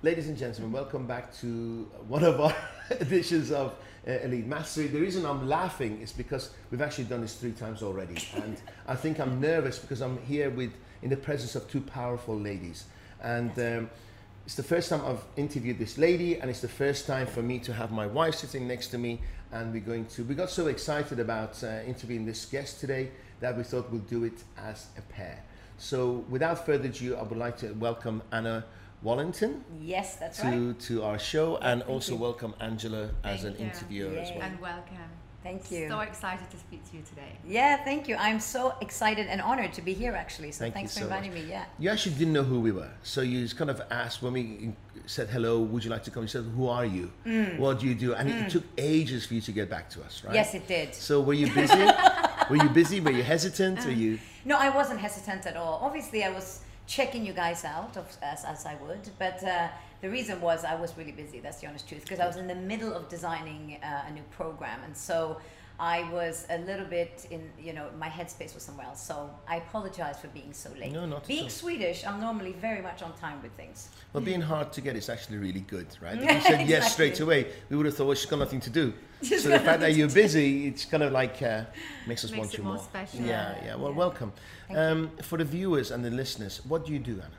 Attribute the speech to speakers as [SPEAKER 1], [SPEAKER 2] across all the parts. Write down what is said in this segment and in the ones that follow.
[SPEAKER 1] Ladies and gentlemen, welcome back to one of our editions of uh, Elite Mastery. The reason I'm laughing is because we've actually done this three times already, and I think I'm nervous because I'm here with in the presence of two powerful ladies, and um, it's the first time I've interviewed this lady, and it's the first time for me to have my wife sitting next to me, and we're going to. We got so excited about uh, interviewing this guest today that we thought we'll do it as a pair. So, without further ado, I would like to welcome Anna. Wallington
[SPEAKER 2] Yes, that's
[SPEAKER 1] to,
[SPEAKER 2] right.
[SPEAKER 1] to our show and also
[SPEAKER 2] you.
[SPEAKER 1] welcome Angela as an
[SPEAKER 3] you.
[SPEAKER 1] interviewer as well.
[SPEAKER 3] And welcome.
[SPEAKER 2] Thank you.
[SPEAKER 3] So excited to speak to you today.
[SPEAKER 2] yeah, thank you. I'm so excited and honored to be here actually. So
[SPEAKER 1] Thank you
[SPEAKER 2] thanks for
[SPEAKER 1] so
[SPEAKER 2] inviting
[SPEAKER 1] much.
[SPEAKER 2] me. Yeah.
[SPEAKER 1] You actually didn't know who we were, so you just kind of asked when we said hello. Would you like to come? You said, "Who are you? What do you do?" And it took ages for you to get back to us, right?
[SPEAKER 2] Mm. Yes, it did.
[SPEAKER 1] So were you busy? were you busy? Were you hesitant? Were you?
[SPEAKER 2] No, I wasn't hesitant at all. Obviously, I was checking you guys out of, as, as I would, but uh, the reason was I was really busy. That's the honest truth, because I was in the middle of designing uh, a new program, and so I was a little bit in, you know, my headspace was somewhere else. So I apologize for being so late.
[SPEAKER 1] No, not at
[SPEAKER 2] being
[SPEAKER 1] all.
[SPEAKER 2] Swedish, I'm normally very much on time with things.
[SPEAKER 1] Well, being hard to get is actually really good, right? If you said yes straight away, we would have thought, well, she's got nothing to do.
[SPEAKER 2] She's
[SPEAKER 1] so the
[SPEAKER 2] got
[SPEAKER 1] fact that
[SPEAKER 2] nothing
[SPEAKER 1] you're busy, it's kind of like uh, makes us
[SPEAKER 3] Makes
[SPEAKER 1] want
[SPEAKER 3] it
[SPEAKER 1] you
[SPEAKER 3] more
[SPEAKER 1] more.
[SPEAKER 3] special.
[SPEAKER 1] Yeah, yeah. Well,
[SPEAKER 2] Yeah.
[SPEAKER 1] welcome.
[SPEAKER 2] Thank
[SPEAKER 1] Um, for the viewers and the listeners, what do you do, Anna?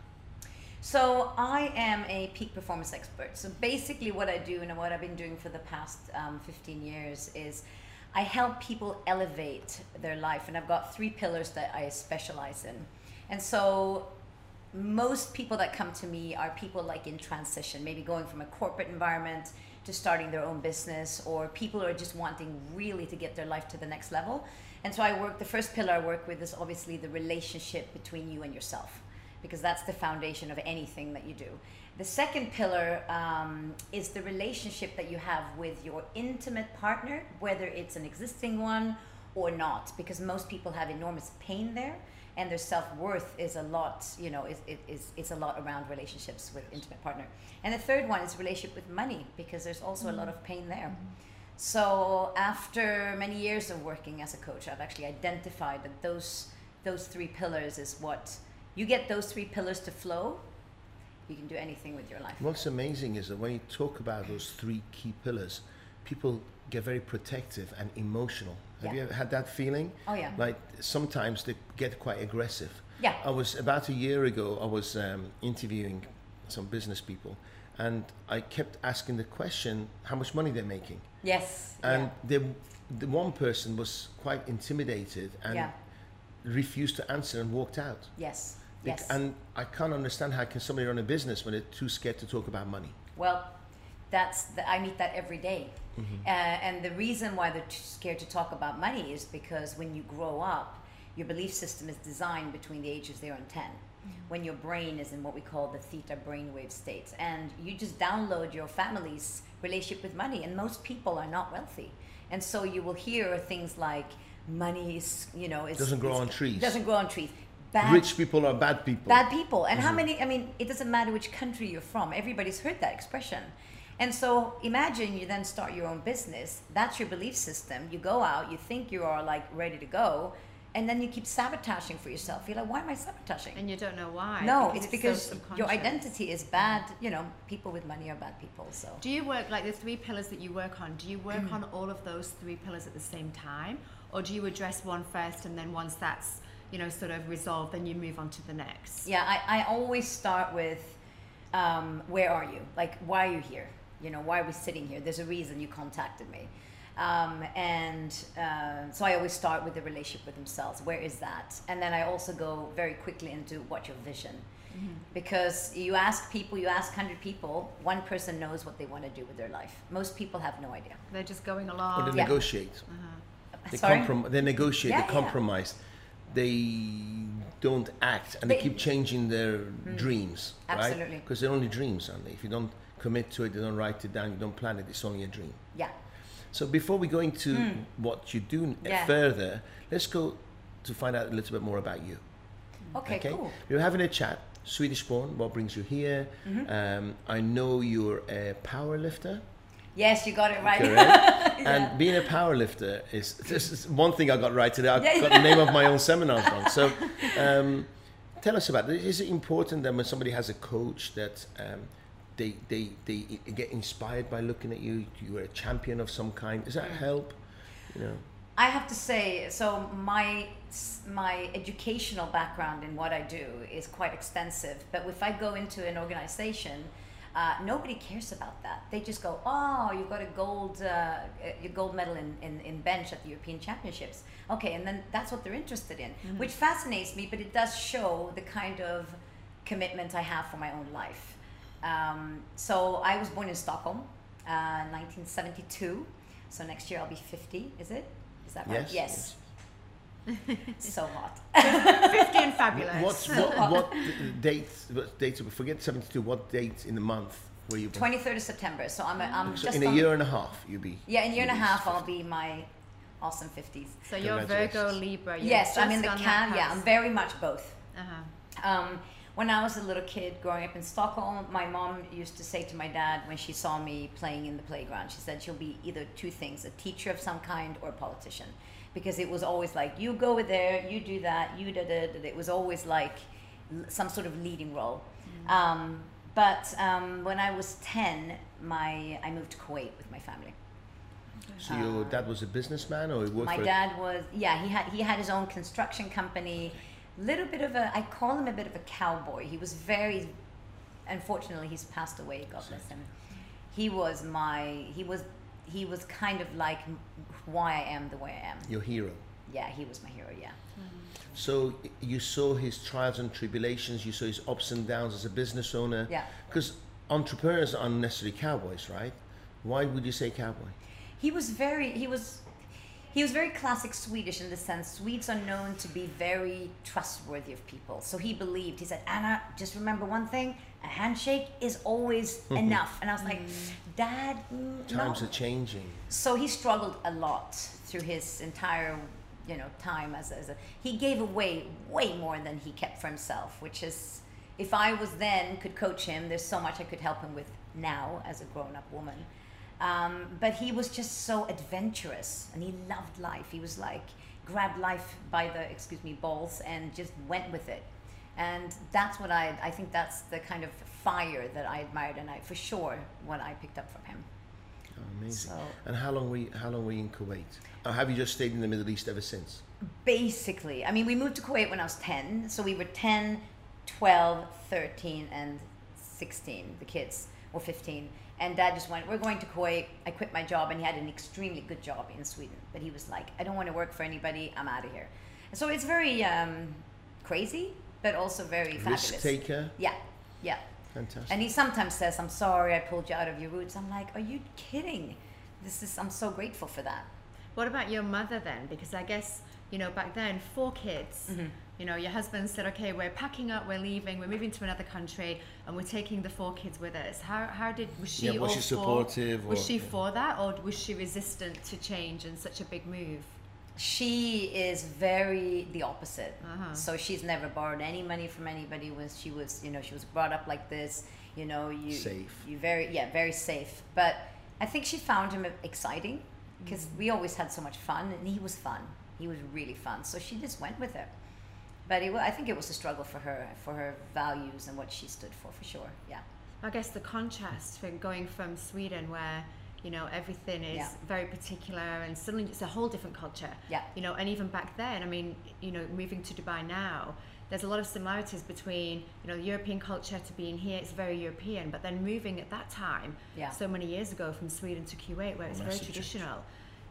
[SPEAKER 2] So I am a peak performance expert. So basically, what I do and what I've been doing for the past um, 15 years is I help people elevate their life, and I've got three pillars that I specialize in. And so most people that come to me are people like in transition, maybe going from a corporate environment to starting their own business, or people who are just wanting really to get their life to the next level. And so I work, the first pillar I work with is obviously the relationship between you and yourself, because that's the foundation of anything that you do. The second pillar um, is the relationship that you have with your intimate partner, whether it's an existing one or not, because most people have enormous pain there and their self-worth is a lot you know is, is, is, a lot around relationships with intimate partner. And the third one is relationship with money because there's also a lot of pain there. So after many years of working as a coach i've actually identified that those those three pillars is what you get those three pillars to flow you can do anything with your life
[SPEAKER 1] What's amazing is that when you talk about those three key pillars, people get very protective and emotional. Have
[SPEAKER 2] Yeah.
[SPEAKER 1] you ever had that feeling?
[SPEAKER 2] Oh, yeah.
[SPEAKER 1] Like sometimes they get quite aggressive.
[SPEAKER 2] Yeah.
[SPEAKER 1] I was about a year ago. I was um, interviewing some business people, and I kept asking the question, how much money they're making,
[SPEAKER 2] yes
[SPEAKER 1] and
[SPEAKER 2] yeah.
[SPEAKER 1] the the one person was quite intimidated and
[SPEAKER 2] Yeah.
[SPEAKER 1] refused to answer and walked out.
[SPEAKER 2] yes Yes
[SPEAKER 1] And I can't understand how can somebody run a business when they're too scared to talk about money.
[SPEAKER 2] Well, that's the, I meet that every day.
[SPEAKER 1] Mm-hmm.
[SPEAKER 2] Uh, and the reason why they're too scared to talk about money is because when you grow up, your belief system is designed between the ages 0 and 10. When your brain is in what we call the theta brainwave states, And you just download your family's relationship with money. And most people are not wealthy. And so you will hear things like money is, you know, it
[SPEAKER 1] Doesn't grow on trees.
[SPEAKER 2] Doesn't grow on trees. Bad
[SPEAKER 1] Rich people are bad people.
[SPEAKER 2] bad people. And
[SPEAKER 1] Mm-hmm.
[SPEAKER 2] how many i mean it doesn't matter which country you're from. Everybody's heard that expression. And so imagine you then start your own business. That's your belief system. You go out you think you are like ready to go and then you keep sabotaging for yourself. You're like why am i sabotaging?
[SPEAKER 3] And you don't know why.
[SPEAKER 2] no it's
[SPEAKER 3] so
[SPEAKER 2] because your identity is bad you know people with money are bad people so.
[SPEAKER 3] Do you work like the three pillars that you work on? Do you work on all of those three pillars at the same time, or do you address one first and then once that's you know sort of resolved, then you move on to the next?
[SPEAKER 2] Yeah, I, I always start with um, where are you? Like, why are you here? You know, why are we sitting here? There's a reason you contacted me. Um, and uh, so I always start with the relationship with themselves. Where is that? And then I also go very quickly into what your vision. Because you ask people, you ask 100 people, one person knows what they want to do with their life. Most people have no idea.
[SPEAKER 3] They're just going
[SPEAKER 1] or
[SPEAKER 3] along.
[SPEAKER 1] they
[SPEAKER 2] Yeah.
[SPEAKER 1] negotiate. They,
[SPEAKER 2] Sorry?
[SPEAKER 1] comprom- they negotiate,
[SPEAKER 2] Yeah,
[SPEAKER 1] they
[SPEAKER 2] yeah.
[SPEAKER 1] They don't act and they,
[SPEAKER 2] They-
[SPEAKER 1] keep changing their dreams, right?
[SPEAKER 2] Absolutely.
[SPEAKER 1] Because they're only dreams, aren't they? If you don't commit to it, they don't write it down, you don't plan it, it's only a dream.
[SPEAKER 2] Yeah.
[SPEAKER 1] So before we go into what you do.
[SPEAKER 2] Yeah.
[SPEAKER 1] further, let's go to find out a little bit more about you.
[SPEAKER 2] Okay, cool.
[SPEAKER 1] We were having a chat. Swedish born. What brings you here?
[SPEAKER 2] Mm-hmm.
[SPEAKER 1] Um, I know you're a power lifter.
[SPEAKER 2] Yes, you got it right.
[SPEAKER 1] Correct.
[SPEAKER 2] Yeah.
[SPEAKER 1] And being a power lifter is is one thing I got right today. I
[SPEAKER 2] Yeah,
[SPEAKER 1] got the name of my own seminars wrong. So, um, tell us about this. Is it important that when somebody has a coach that um, they, they, they get inspired by looking at you. You're a champion of some kind. Does that help? You know.
[SPEAKER 2] I have to say, so my my educational background in what I do is quite extensive. But if I go into an organization, uh, nobody cares about that. They just go, "Oh, you got a gold uh, your gold medal in, in, in bench at the European Championships." Okay, and then that's what they're interested in,
[SPEAKER 3] Mm-hmm.
[SPEAKER 2] which fascinates me. But it does show the kind of commitment I have for my own life. Um, so I was born in Stockholm, uh, 1972. So next year I'll be 50. Is it? Is that right?
[SPEAKER 1] Yes,
[SPEAKER 2] so hot.
[SPEAKER 3] 50 and fabulous.
[SPEAKER 1] What what what d- dates? What dates? Forget seventy two. What dates in the month were you born?
[SPEAKER 2] 23rd of September. So I'm, a, I'm
[SPEAKER 1] So
[SPEAKER 2] just
[SPEAKER 1] in a
[SPEAKER 2] on-
[SPEAKER 1] year and a half, you'll be.
[SPEAKER 2] Yeah, in a year and a
[SPEAKER 1] you'll be
[SPEAKER 2] half, I'll be my awesome 50s.
[SPEAKER 3] So you're Virgo, Libra. You're
[SPEAKER 2] yes, I'm in the
[SPEAKER 3] on
[SPEAKER 2] can. Yeah, I'm very much both.
[SPEAKER 3] Uh-huh.
[SPEAKER 2] Um, when I was a little kid growing up in Stockholm, my mom used to say to my dad when she saw me playing in the playground, she said she'll be either two things a teacher of some kind or a politician. Because it was always like, you go over there, you do that, you da da da. It was always like some sort of leading role. Um, but um, when I was 10, my, I moved to Kuwait with my family.
[SPEAKER 1] So your dad was a businessman, or he worked
[SPEAKER 2] My
[SPEAKER 1] for?
[SPEAKER 2] dad was yeah he had he had his own construction company. Little bit of a I call him a bit of a cowboy. He was very unfortunately he's passed away. God bless him. He was my he was he was kind of like m- why I am the way I am.
[SPEAKER 1] your hero.
[SPEAKER 2] Yeah, he was my hero. Yeah.
[SPEAKER 1] Mm-hmm. So you saw his trials and tribulations. You saw his ups and downs as a business owner.
[SPEAKER 2] Yeah.
[SPEAKER 1] Because entrepreneurs aren't necessarily cowboys, right? Why would you say cowboy?
[SPEAKER 2] he was very he was he was very classic swedish in the sense swedes are known to be very trustworthy of people so he believed he said anna just remember one thing a handshake is always enough. And i was like dad mm,
[SPEAKER 1] Times
[SPEAKER 2] no.
[SPEAKER 1] are changing.
[SPEAKER 2] so he struggled a lot through his entire you know time as a, as a he gave away way more than he kept for himself which is if i was then could coach him there's so much i could help him with now as a grown-up woman. Um, but he was just so adventurous and he loved life. He was like grabbed life by the excuse me balls and just went with it and that's what i i think that's the kind of fire that i admired and i for sure what i picked up from him.
[SPEAKER 1] Oh, amazing.
[SPEAKER 2] So-
[SPEAKER 1] And how long were you, how long were you in Kuwait? Or have you just stayed in the Middle East ever since?
[SPEAKER 2] basically i mean we moved to kuwait when i was 10 so we were 10 12 13 and 16 the kids or 15 and dad just went we're going to kuwait. I quit my job and he had an extremely good job in sweden. But he was like i don't want to work for anybody. I'm out of here. So it's very um, crazy but also very fabulous
[SPEAKER 1] Risk taker.
[SPEAKER 2] yeah yeah
[SPEAKER 1] Fantastic.
[SPEAKER 2] and he sometimes says i'm sorry i pulled you out of your roots i'm like are you kidding this is i'm so grateful for that
[SPEAKER 3] What about your mother then? Because I guess, you know, back then, four kids.
[SPEAKER 2] Mm-hmm.
[SPEAKER 3] You know, your husband said, okay, we're packing up, we're leaving, we're moving to another country, and we're taking the four kids with us. How, how did, was she
[SPEAKER 1] Yeah, was
[SPEAKER 3] all
[SPEAKER 1] she
[SPEAKER 3] for-
[SPEAKER 1] supportive
[SPEAKER 3] Was
[SPEAKER 1] or-
[SPEAKER 3] she for that, or was she resistant to change and such a big move?
[SPEAKER 2] She is very the opposite.
[SPEAKER 3] Uh-huh.
[SPEAKER 2] So she's never borrowed any money from anybody when she was, you know, she was brought up like this. You know, you
[SPEAKER 1] Safe.
[SPEAKER 2] You very yeah, very safe. But I think she found him exciting because we always had so much fun, and he was fun. He was really fun. So she just went with it. But it, I think it was a struggle for her, for her values and what she stood for, for sure. Yeah.
[SPEAKER 3] I guess the contrast from going from Sweden, where you know everything is
[SPEAKER 2] Yeah.
[SPEAKER 3] very particular, and suddenly it's a whole different culture.
[SPEAKER 2] Yeah.
[SPEAKER 3] You know, and even back then, I mean, you know, moving to Dubai now, there's a lot of similarities between you know European culture to being here. It's very European, but then moving at that time,
[SPEAKER 2] Yeah.
[SPEAKER 3] so many years ago from Sweden to Kuwait, where it's very traditional.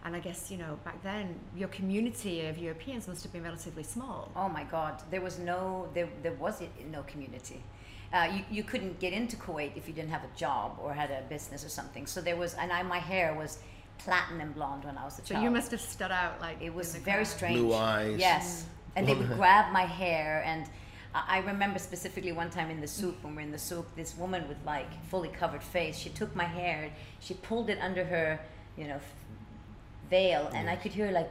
[SPEAKER 3] And I guess you know back then your community of Europeans must have been relatively small.
[SPEAKER 2] Oh my God, there was no, there, there was no community. Uh, you, you couldn't get into Kuwait if you didn't have a job or had a business or something. So there was, and I, my hair was platinum blonde when I was a
[SPEAKER 3] So
[SPEAKER 2] child.
[SPEAKER 3] So you must have stood out like
[SPEAKER 2] It was very
[SPEAKER 3] crowd.
[SPEAKER 2] strange.
[SPEAKER 1] Blue eyes.
[SPEAKER 2] Yes, and they would grab my hair, and I I remember specifically one time in the souk when we are in the souk, this woman with like fully covered face. She took my hair, she pulled it under her, you know, veil, and I could hear like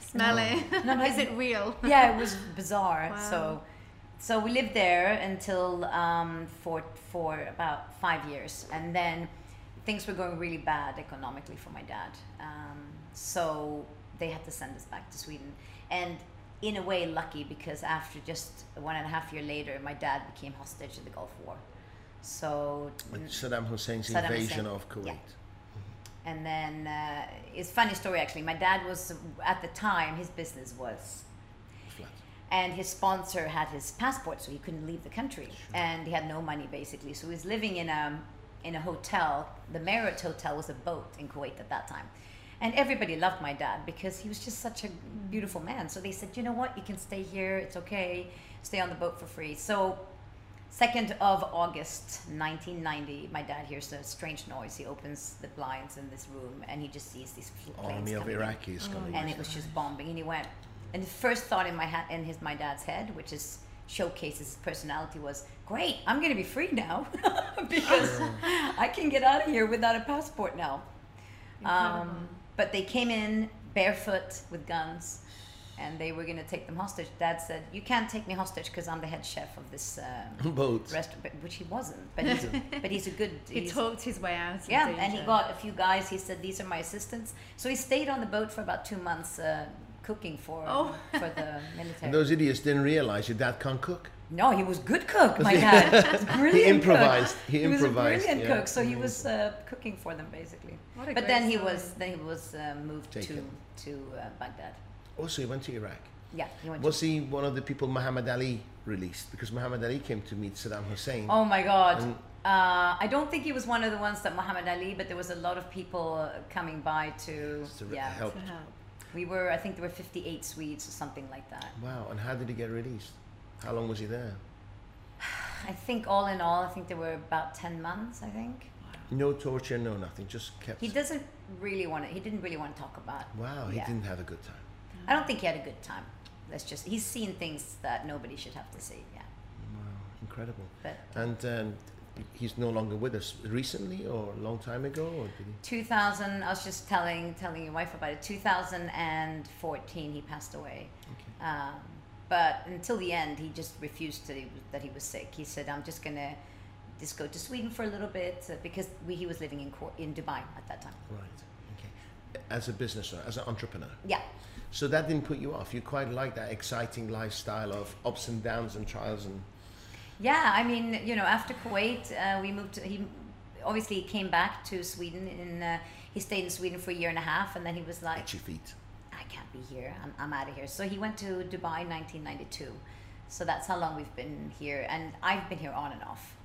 [SPEAKER 3] Smell it.
[SPEAKER 2] No, no,
[SPEAKER 3] Is it real?
[SPEAKER 2] yeah, it was bizarre.
[SPEAKER 3] Wow.
[SPEAKER 2] So, so we lived there until um, for for about five years, and then things were going really bad economically for my dad. Um, so they had to send us back to Sweden, and in a way, lucky because after just one and a half year later, my dad became hostage in the Gulf War. So
[SPEAKER 1] With Saddam Hussein's
[SPEAKER 2] Saddam
[SPEAKER 1] invasion
[SPEAKER 2] Hussein.
[SPEAKER 1] of Kuwait.
[SPEAKER 2] Yeah. and then uh, it's a funny story actually. My dad was at the time his business was. And his sponsor had his passport so he couldn't leave the country. And he had no money basically. So he was living in a in a hotel. The Marriott hotel was a boat in Kuwait at that time. And everybody loved my dad because he was just such a beautiful man. So they said you know what? You can stay here. It's okay. Stay on the boat for free. So 2nd of August 1990 my dad hears a strange noise. He opens the blinds in this room and he just sees these planes
[SPEAKER 1] Army of Iraqis coming.
[SPEAKER 2] and it was just bombing. And he went and the first thought in my ha- in his my dad's head which is showcases his personality was great i'm going to be free now because i can get out of here without a passport now um, but they came in barefoot with guns and they were going to take them hostage dad said you can't take me hostage because i'm the head chef of this um,
[SPEAKER 1] Boat.
[SPEAKER 2] restaurant which he wasn't but he's a, but he's a good
[SPEAKER 3] He talked his way out.
[SPEAKER 2] Yeah, and he got a few guys. He said, "These are my assistants." So he stayed on the boat for about two months, uh, cooking for
[SPEAKER 3] Oh.
[SPEAKER 2] for the military.
[SPEAKER 1] And those idiots didn't realize your dad can't cook.
[SPEAKER 2] no, he was good cook. My dad, He was brilliant.
[SPEAKER 1] He
[SPEAKER 2] cook.
[SPEAKER 1] improvised. He
[SPEAKER 2] was a
[SPEAKER 1] improvised,
[SPEAKER 2] brilliant
[SPEAKER 1] yeah.
[SPEAKER 2] cook. So he was uh, cooking for them basically.
[SPEAKER 3] What a
[SPEAKER 2] but then he
[SPEAKER 3] story.
[SPEAKER 2] was then he was uh, moved
[SPEAKER 1] Taken.
[SPEAKER 2] to to uh, Baghdad.
[SPEAKER 1] Also, he went to Iraq.
[SPEAKER 2] Yeah, he went.
[SPEAKER 1] Was he one of the people Muhammad Ali released? Because Muhammad Ali came to meet Saddam Hussein.
[SPEAKER 2] oh my God.
[SPEAKER 1] And-
[SPEAKER 2] Uh, I don't think he was one of the ones that Muhammad Ali, but there was a lot of people coming by to,
[SPEAKER 1] To
[SPEAKER 2] yeah.
[SPEAKER 1] help.
[SPEAKER 3] To help.
[SPEAKER 2] We were, I think there were 58 Swedes or something like that.
[SPEAKER 1] Wow. And how did he get released? How long was he there?
[SPEAKER 2] I think all in all, I think there were about 10 months, I think.
[SPEAKER 1] No torture, no nothing. Just kept.
[SPEAKER 2] He doesn't really want to, he didn't really want to talk about.
[SPEAKER 1] Wow. He
[SPEAKER 2] Yeah.
[SPEAKER 1] didn't have a good time.
[SPEAKER 2] I don't think he had a good time. Let's just, he's seen things that nobody should have to see, yeah.
[SPEAKER 1] Wow. Incredible.
[SPEAKER 2] But
[SPEAKER 1] And um, he's no longer with us. Recently, or a long time ago, or did he?
[SPEAKER 2] 2000, I was just telling, telling your wife about it, 2014 he passed away.
[SPEAKER 1] Okay.
[SPEAKER 2] Um, but until the end, he just refused to, that he was sick. He said, I'm just going to just go to Sweden for a little bit uh, because we, he was living in, in Dubai at that time.
[SPEAKER 1] Right. Okay. As a business owner, as an entrepreneur.
[SPEAKER 2] Yeah.
[SPEAKER 1] So that didn't put you off. You quite like that exciting lifestyle of ups and downs and trials and.
[SPEAKER 2] Yeah, I mean, you know, after Kuwait, uh, we moved. To, he obviously came back to Sweden. In uh, he stayed in Sweden for a year and a half, and then he was like,
[SPEAKER 1] Itchy feet.
[SPEAKER 2] "I can't be here. I'm, I'm out of here." So he went to Dubai in 1992. So that's how long we've been here, and I've been here on and off.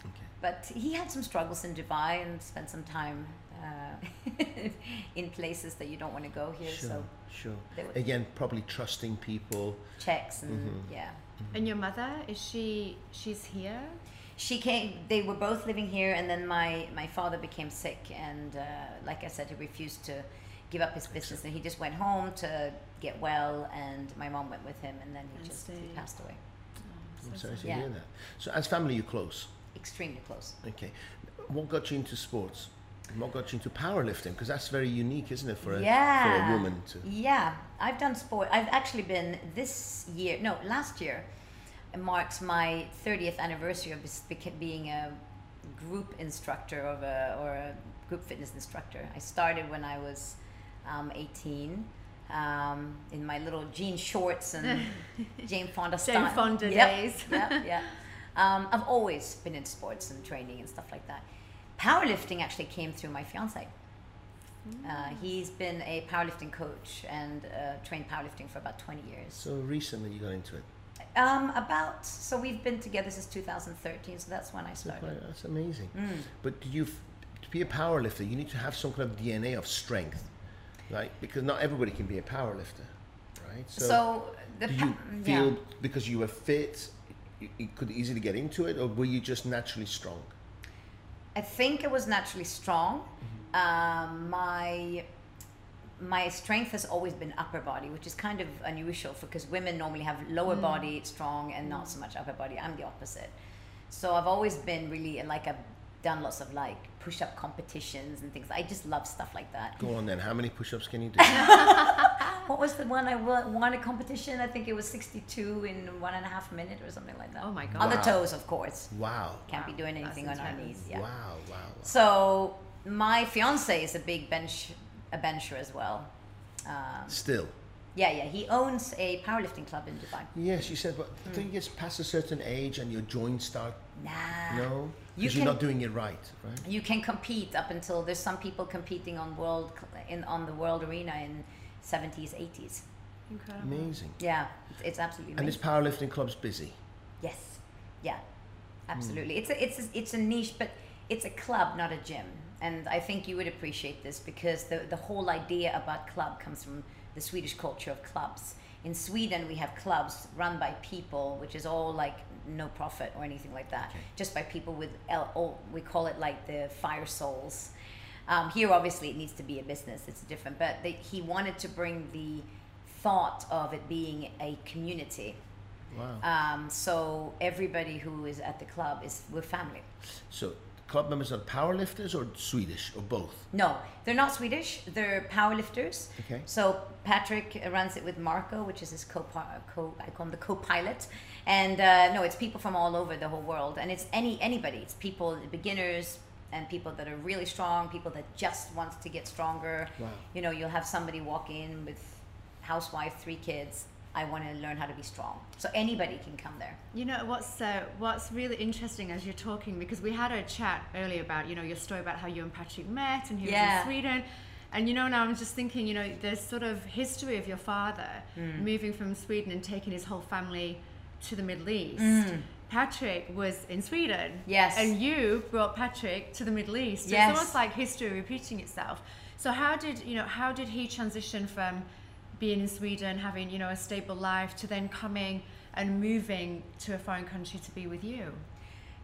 [SPEAKER 1] Okay.
[SPEAKER 2] But he had some struggles in Dubai and spent some time uh, in places that you don't want to go here.
[SPEAKER 1] Sure.
[SPEAKER 2] So
[SPEAKER 1] Sure. Again, probably trusting people.
[SPEAKER 2] checks and
[SPEAKER 1] Mhm.
[SPEAKER 2] yeah.
[SPEAKER 3] And your mother is she? She's here.
[SPEAKER 2] she came they were both living here and then my my father became sick and uh, like i said he refused to give up his business and he just went home to get well and my mom went with him and then he
[SPEAKER 3] And
[SPEAKER 2] just he passed away
[SPEAKER 1] I'm
[SPEAKER 3] so
[SPEAKER 1] sorry to
[SPEAKER 2] Yeah.
[SPEAKER 1] hear that. So, as family, you're close.
[SPEAKER 2] extremely close
[SPEAKER 1] Okay. What got you into sports? What got you into powerlifting? Because that's very unique, isn't it, for a
[SPEAKER 2] yeah
[SPEAKER 1] for a woman to.
[SPEAKER 2] yeah i've done sport i've actually been this year no last year it marks my 30th anniversary of being a group instructor of a or a group fitness instructor i started when i was um, 18 um, in my little jean shorts and Jane Fonda
[SPEAKER 3] Jane
[SPEAKER 2] style.
[SPEAKER 3] Fonda
[SPEAKER 2] Yep,
[SPEAKER 3] days.
[SPEAKER 2] yeah, yeah. Um, I've always been in sports and training and stuff like that. Powerlifting actually came through my fiance. Uh, he's been a powerlifting coach and uh, trained powerlifting for about 20 years.
[SPEAKER 1] So recently, you got into it.
[SPEAKER 2] Um, about so we've been together since 2013, so that's when I
[SPEAKER 1] So
[SPEAKER 2] started.
[SPEAKER 1] quite, that's amazing.
[SPEAKER 2] Mm.
[SPEAKER 1] But do you, to be a powerlifter, you need to have some kind of DNA of strength, right? Because not everybody can be a powerlifter, right?
[SPEAKER 2] So, the
[SPEAKER 1] do you
[SPEAKER 2] yeah.
[SPEAKER 1] feel because you were fit, you, you could easily get into it, or were you just naturally strong?
[SPEAKER 2] I think I was naturally strong.
[SPEAKER 1] Mm-hmm.
[SPEAKER 2] Um, my my strength has always been upper body, which is kind of unusual because women normally have lower body strong and not so much upper body. I'm the opposite. So I've always been really like I've done lots of like push up competitions and things. I just love stuff like that.
[SPEAKER 1] Go on then. How many push-ups can you do?
[SPEAKER 2] What was the one I won a competition? I think it was 62 in one and a half minute or something like that.
[SPEAKER 3] Oh my god.
[SPEAKER 2] On the toes, of course.
[SPEAKER 1] wow.
[SPEAKER 2] Can't
[SPEAKER 3] Wow,
[SPEAKER 2] be doing
[SPEAKER 3] that's
[SPEAKER 2] anything on our knees. Yeah.
[SPEAKER 1] Wow. Wow. wow.
[SPEAKER 2] So my fiance is a big bench a bencher as well. Um,
[SPEAKER 1] Still.
[SPEAKER 2] yeah, yeah. He owns a powerlifting club in Dubai.
[SPEAKER 1] Yes, you said, but. I think it's past a certain age and your joints start.
[SPEAKER 2] Nah.
[SPEAKER 1] No.
[SPEAKER 2] You
[SPEAKER 1] Because you're not doing it right, right?
[SPEAKER 2] you can compete up until there's some people competing on world in on the world arena in 70s 80s.
[SPEAKER 3] Incredible.
[SPEAKER 1] Amazing.
[SPEAKER 2] Yeah, it's, it's absolutely
[SPEAKER 1] And this powerlifting club's busy.
[SPEAKER 2] Yes, yeah, absolutely. Hmm. It's a it's a, it's a niche, but it's a club, not a gym. And I think you would appreciate this because the the whole idea about club comes from the Swedish culture of clubs. In Sweden, we have clubs run by people, which is all like no profit or anything like that, just by people with L- we call it like the fire souls. Um, here, obviously, it needs to be a business. It's different, but they, he wanted to bring the thought of it being a community.
[SPEAKER 1] Wow.
[SPEAKER 2] Um, so everybody who is at the club is we're family.
[SPEAKER 1] So club members are powerlifters or Swedish or both?
[SPEAKER 2] No, they're not Swedish. They're powerlifters.
[SPEAKER 1] Okay.
[SPEAKER 2] So Patrick runs it with Marco, which is his co, co I call him the co-pilot, and uh, no, it's people from all over the whole world, and it's any anybody. It's people, beginners, and people that are really strong, people that just wants to get stronger.
[SPEAKER 1] Wow.
[SPEAKER 2] You know, you'll have somebody walk in with housewife, three kids. I want to learn how to be strong. So anybody can come there.
[SPEAKER 3] You know what's uh, what's really interesting as you're talking because we had a chat earlier about you know your story about how you and Patrick met and he was in Sweden, and you know now I'm just thinking you know there's sort of history of your father moving from Sweden and taking his whole family to the Middle East. Mm. Patrick was in Sweden,
[SPEAKER 2] Yes.
[SPEAKER 3] and you brought Patrick to the Middle East.
[SPEAKER 2] Yes.
[SPEAKER 3] It's almost like history repeating itself. So how did you know how did he transition from being in Sweden, having you know a stable life, to then coming and moving to a foreign country to be with you?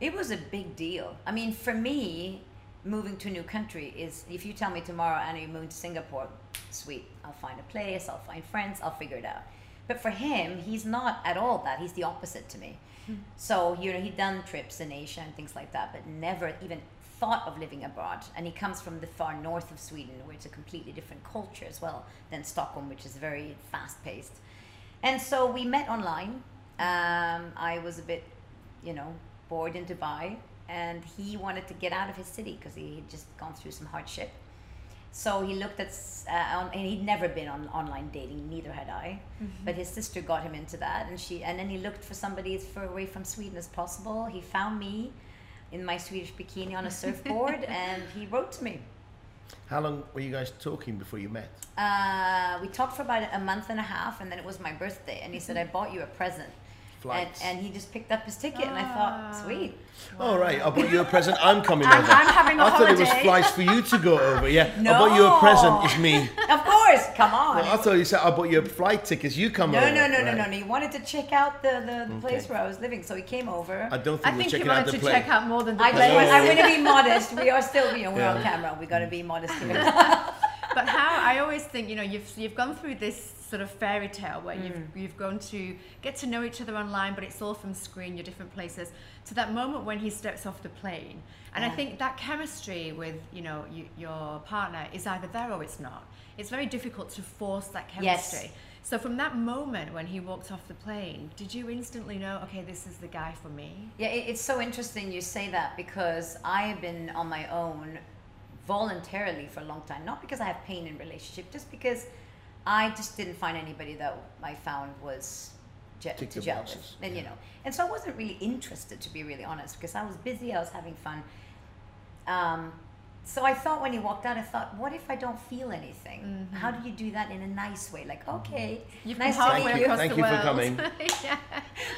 [SPEAKER 2] It was a big deal. I mean, for me, moving to a new country is if you tell me tomorrow, Anna, you're moving to Singapore, sweet. I'll find a place, I'll find friends, I'll figure it out. But for him, he's not at all that. He's the opposite to me. So, you know, he'd done trips in Asia and things like that, but never even thought of living abroad. And he comes from the far north of Sweden, where it's a completely different culture as well than Stockholm, which is very fast paced. And so we met online. Um, I was a bit, you know, bored in Dubai, and he wanted to get out of his city because he had just gone through some hardship. So he looked at, uh, on, and he'd never been on online dating. Neither had I. But his sister got him into that, and she, and then he looked for somebody as far away from Sweden as possible. He found me in my Swedish bikini on a surfboard, and he wrote to me.
[SPEAKER 1] How long were you guys talking before you met?
[SPEAKER 2] Uh, we talked for about a month and a half, and then it was my birthday, and he said, "I bought you a present." And,
[SPEAKER 1] Flights.
[SPEAKER 2] and he just picked up his ticket, and I
[SPEAKER 3] Ah.
[SPEAKER 2] thought, "Sweet."
[SPEAKER 1] All right, I'll bought you a present. I'm coming
[SPEAKER 3] I'm-
[SPEAKER 1] over.
[SPEAKER 3] I'm having a
[SPEAKER 1] I thought it was
[SPEAKER 3] holiday.
[SPEAKER 1] flights for you to go over. Yeah, no. I bought you a present. It's me.
[SPEAKER 2] Of course, come on.
[SPEAKER 1] Well, I thought you said I bought you a flight tickets. You come
[SPEAKER 2] no,
[SPEAKER 1] over.
[SPEAKER 2] no, no, no,
[SPEAKER 1] Right.
[SPEAKER 2] no, no. He wanted to check out the, the, the place where I was living, so he came over.
[SPEAKER 1] I don't think
[SPEAKER 3] I
[SPEAKER 1] we're
[SPEAKER 3] think he
[SPEAKER 1] checking out
[SPEAKER 3] wanted
[SPEAKER 1] the
[SPEAKER 3] to
[SPEAKER 1] place.
[SPEAKER 3] check out more than the
[SPEAKER 2] I
[SPEAKER 3] place.
[SPEAKER 2] just, I'm going to be modest. We are still, you know, we're on camera. We got to be modest here.
[SPEAKER 3] but how I always think you know you've you've gone through this sort of fairy tale where
[SPEAKER 2] Mm.
[SPEAKER 3] you've you've gone to get to know each other online, but it's all from screen, you're different places. To that moment when he steps off the plane, and I think that chemistry with you know you, your partner is either there or it's not. It's very difficult to force that chemistry. Yes. So from that moment when he walked off the plane, did you instantly know, okay, this is the guy for me?
[SPEAKER 2] Yeah, it, it's so interesting you say that because I have been on my own voluntarily for a long time. Not because I have pain in relationship, just because I just didn't find anybody that I found was je-
[SPEAKER 1] Tick
[SPEAKER 2] to
[SPEAKER 1] the
[SPEAKER 2] gel with.
[SPEAKER 1] boxes,
[SPEAKER 2] And you know, and so I wasn't really interested, to be really honest, because I was busy. I was having fun. Um, so I thought when he walked out, I thought, what if I don't feel anything? How do you do that in a nice way? Like, okay,
[SPEAKER 3] You've
[SPEAKER 2] nice
[SPEAKER 3] come
[SPEAKER 2] to
[SPEAKER 3] halfway
[SPEAKER 2] meet
[SPEAKER 1] you.
[SPEAKER 3] across
[SPEAKER 1] Thank
[SPEAKER 3] the
[SPEAKER 1] you for
[SPEAKER 3] world.
[SPEAKER 1] coming.
[SPEAKER 3] yeah.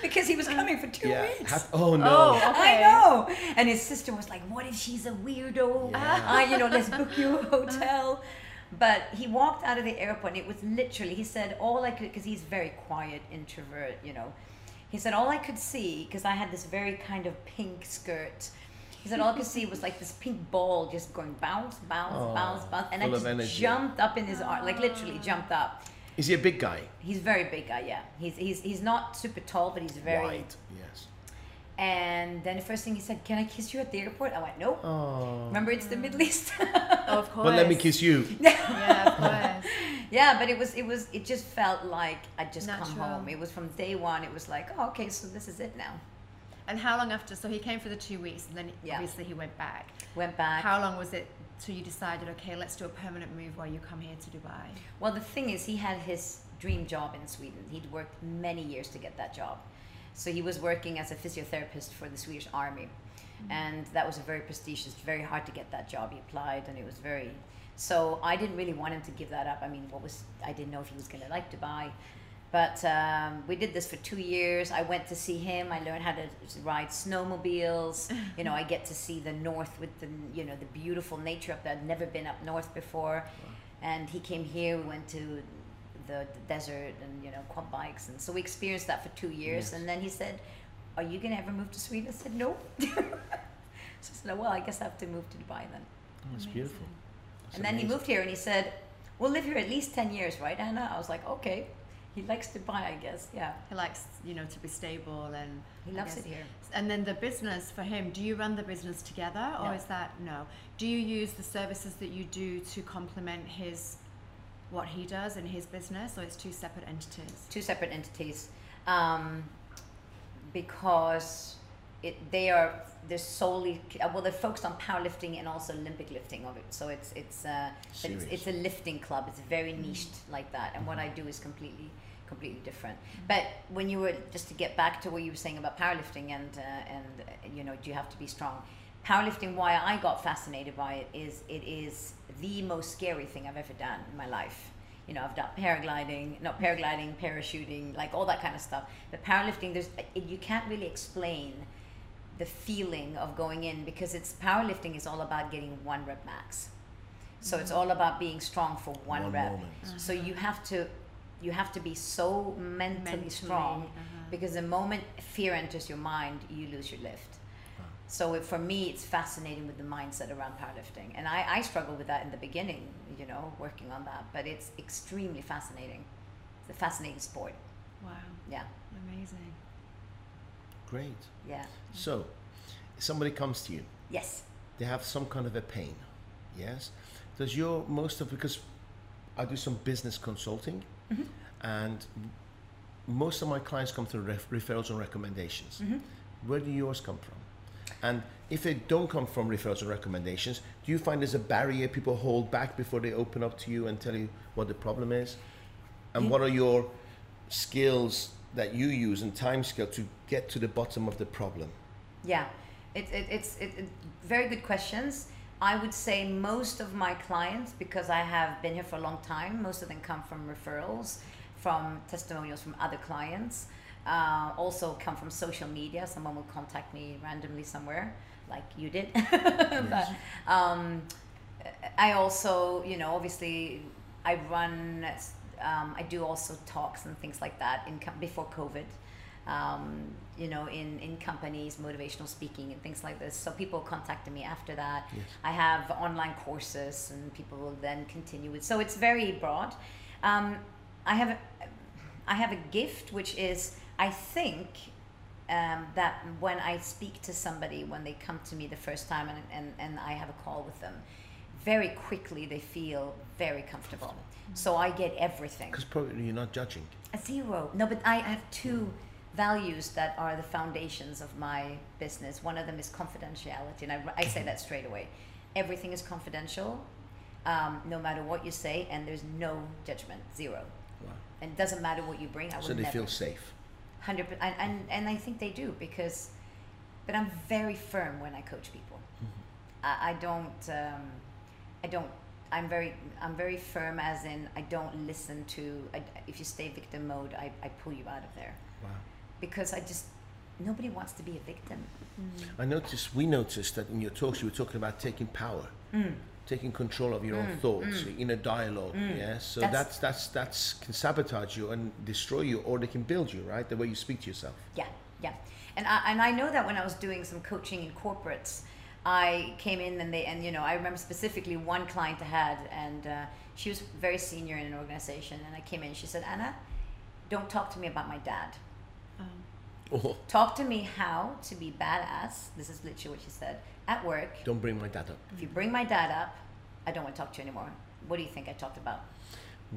[SPEAKER 2] because he was coming for two
[SPEAKER 1] Yeah.
[SPEAKER 2] weeks.
[SPEAKER 1] Hap- oh no.
[SPEAKER 3] Oh, okay.
[SPEAKER 2] I know. And his sister was like, "What if she's a weirdo?
[SPEAKER 1] Yeah.
[SPEAKER 2] Uh, you know, let's book you a hotel." But he walked out of the airport. And it was literally. He said, "All I could," because he's very quiet, introvert. You know, he said, "All I could see, because I had this very kind of pink skirt." He said, "All I could see was like this pink ball just going bounce, bounce,
[SPEAKER 1] Oh,
[SPEAKER 2] bounce, bounce," and I just jumped up in his arm, like literally jumped up.
[SPEAKER 1] Is he a big guy?
[SPEAKER 2] He's a very big guy. Yeah, he's he's he's not super tall, but he's very
[SPEAKER 1] Wide. Yes.
[SPEAKER 2] And then the first thing he said, "Can I kiss you at the airport?" I went, "Nope."
[SPEAKER 1] Oh.
[SPEAKER 2] Remember, it's the mm. Middle East.
[SPEAKER 3] Of course.
[SPEAKER 1] Well, let me kiss you.
[SPEAKER 3] Yeah, of course.
[SPEAKER 2] yeah, but it was, it was, it just felt like I'd just come home. It was from day one. It was like, oh, okay, so this is it now.
[SPEAKER 3] And how long after? So he came for the two weeks, and then
[SPEAKER 2] Yeah.
[SPEAKER 3] obviously he went back.
[SPEAKER 2] Went back.
[SPEAKER 3] How long was it till you decided, okay, let's do a permanent move while you come here to Dubai?
[SPEAKER 2] Well, the thing is, he had his dream job in Sweden. He'd worked many years to get that job. So he was working as a physiotherapist for the Swedish army. and that was a very prestigious, very hard to get that job. He applied, and it was very. So I didn't really want him to give that up. I mean, what was I didn't know if he was going to like Dubai, but um, we did this for two years. I went to see him. I learned how to ride snowmobiles. you know, I get to see the north with the you know the beautiful nature up there. I'd never been up north before, and he came here. We went to the, the desert and you know quad bikes, and so we experienced that for two years.
[SPEAKER 1] Yes.
[SPEAKER 2] And then he said, "Are you gonna ever move to Sweden?" I said, "No." so I said, oh, "Well, I guess I have to move to Dubai then."
[SPEAKER 1] Oh, it's
[SPEAKER 3] Amazing.
[SPEAKER 1] beautiful. That's
[SPEAKER 2] and then he moved here, and he said, "We'll live here at least ten years, right, Anna?" I was like, "Okay." He likes Dubai, I guess. Yeah,
[SPEAKER 3] He likes, you know, to be stable and
[SPEAKER 2] he loves it here.
[SPEAKER 3] And then the business for him, do you run the business together or
[SPEAKER 2] No.
[SPEAKER 3] is that no? Do you use the services that you do to complement his what he does in his business or it's two separate entities?
[SPEAKER 2] two separate entities um, because it they are they're solely uh, well they're focused on powerlifting and also Olympic lifting of it. So it's it's uh, it's, it's a lifting club. It's very niched like that, and what I do is completely completely different. But when you were just to get back to what you were saying about powerlifting and uh, and uh, you know do you have to be strong? Powerlifting, why I got fascinated by it is it is the most scary thing I've ever done in my life. You know, I've done paragliding, not paragliding, parachuting, like all that kind of stuff. But powerlifting, there's it, you can't really explain the feeling of going in because it's powerlifting is all about getting one rep max. So it's all about being strong for one,
[SPEAKER 1] One
[SPEAKER 2] rep.
[SPEAKER 1] moment.
[SPEAKER 2] So you have to you have to be so mentally,
[SPEAKER 3] Mentally,
[SPEAKER 2] strong
[SPEAKER 3] uh-huh.
[SPEAKER 2] because the moment fear enters your mind, you lose your lift.
[SPEAKER 1] Wow.
[SPEAKER 2] So it, for me, it's fascinating with the mindset around powerlifting, and I, I struggled with that in the beginning, you know, working on that. But it's extremely fascinating. It's a fascinating sport.
[SPEAKER 3] Wow,
[SPEAKER 2] Yeah,
[SPEAKER 3] amazing.
[SPEAKER 1] Great.
[SPEAKER 2] yeah,
[SPEAKER 1] So, somebody comes to you,
[SPEAKER 2] yes,
[SPEAKER 1] they have some kind of a pain. Yes. Does your most of because I do some business consulting,
[SPEAKER 2] Mm-hmm.
[SPEAKER 1] and most of my clients come through ref- referrals and recommendations.
[SPEAKER 2] Mm-hmm.
[SPEAKER 1] Where do yours come from? And if they don't come from referrals and recommendations, do you find there's a barrier people hold back before they open up to you and tell you what the problem is? And what are your skills that you use and time scale to get to the bottom of the problem?
[SPEAKER 2] yeah. It, it, it's it, it, very good questions. I would say most of my clients, because I have been here for a long time, most of them come from referrals, from testimonials from other clients. Uh, also come from social media. Someone will contact me randomly somewhere, like you did. but, um, I also, you know, obviously, I run. Um, I do also talks and things like that in com- before COVID. Um, you know, in in companies, motivational speaking and things like this. So people contacted me after that.
[SPEAKER 1] Yes.
[SPEAKER 2] I have online courses, and people will then continue with. So it's very broad. Um, I have, a, I have a gift, which is I think um, that when I speak to somebody, when they come to me the first time, and and, and I have a call with them, very quickly they feel very comfortable. So I get everything.
[SPEAKER 1] Because probably you're not judging.
[SPEAKER 2] A zero. No, but I have two values that are the foundations of my business. One of them is confidentiality, and I, I say that straight away. Everything is confidential, um, no matter what you say, and there's no judgment, zero.
[SPEAKER 1] Wow.
[SPEAKER 2] And it doesn't matter what you bring. I would
[SPEAKER 1] So they
[SPEAKER 2] never.
[SPEAKER 1] feel safe.
[SPEAKER 2] Hundred percent, and, and and I think they do because, but I'm very firm when I coach people. I, I don't, um, I don't. I'm very, I'm very firm. As in, I don't listen to. I, if you stay victim mode, I, I pull you out of there
[SPEAKER 1] Wow.
[SPEAKER 2] because I just nobody wants to be a victim.
[SPEAKER 1] I noticed, we noticed that in your talks you were talking about taking power,
[SPEAKER 2] Mm.
[SPEAKER 1] Taking control of your own thoughts, your inner dialogue. Yeah, so
[SPEAKER 2] That's-
[SPEAKER 1] that's, that's that's can sabotage you and destroy you, or they can build you, right? The way you speak to yourself.
[SPEAKER 2] Yeah, yeah. And I, and I know that when I was doing some coaching in corporates, I came in and they and you know I remember specifically one client I had and uh, she was very senior in an organization and I came in and she said Anna, don't talk to me about my dad.
[SPEAKER 3] Um,
[SPEAKER 1] Oh,
[SPEAKER 2] Talk to me how to be badass. This is literally what she said at work.
[SPEAKER 1] don't bring my dad up.
[SPEAKER 2] If you bring my dad up, I don't want to talk to you anymore. What do you think I talked about?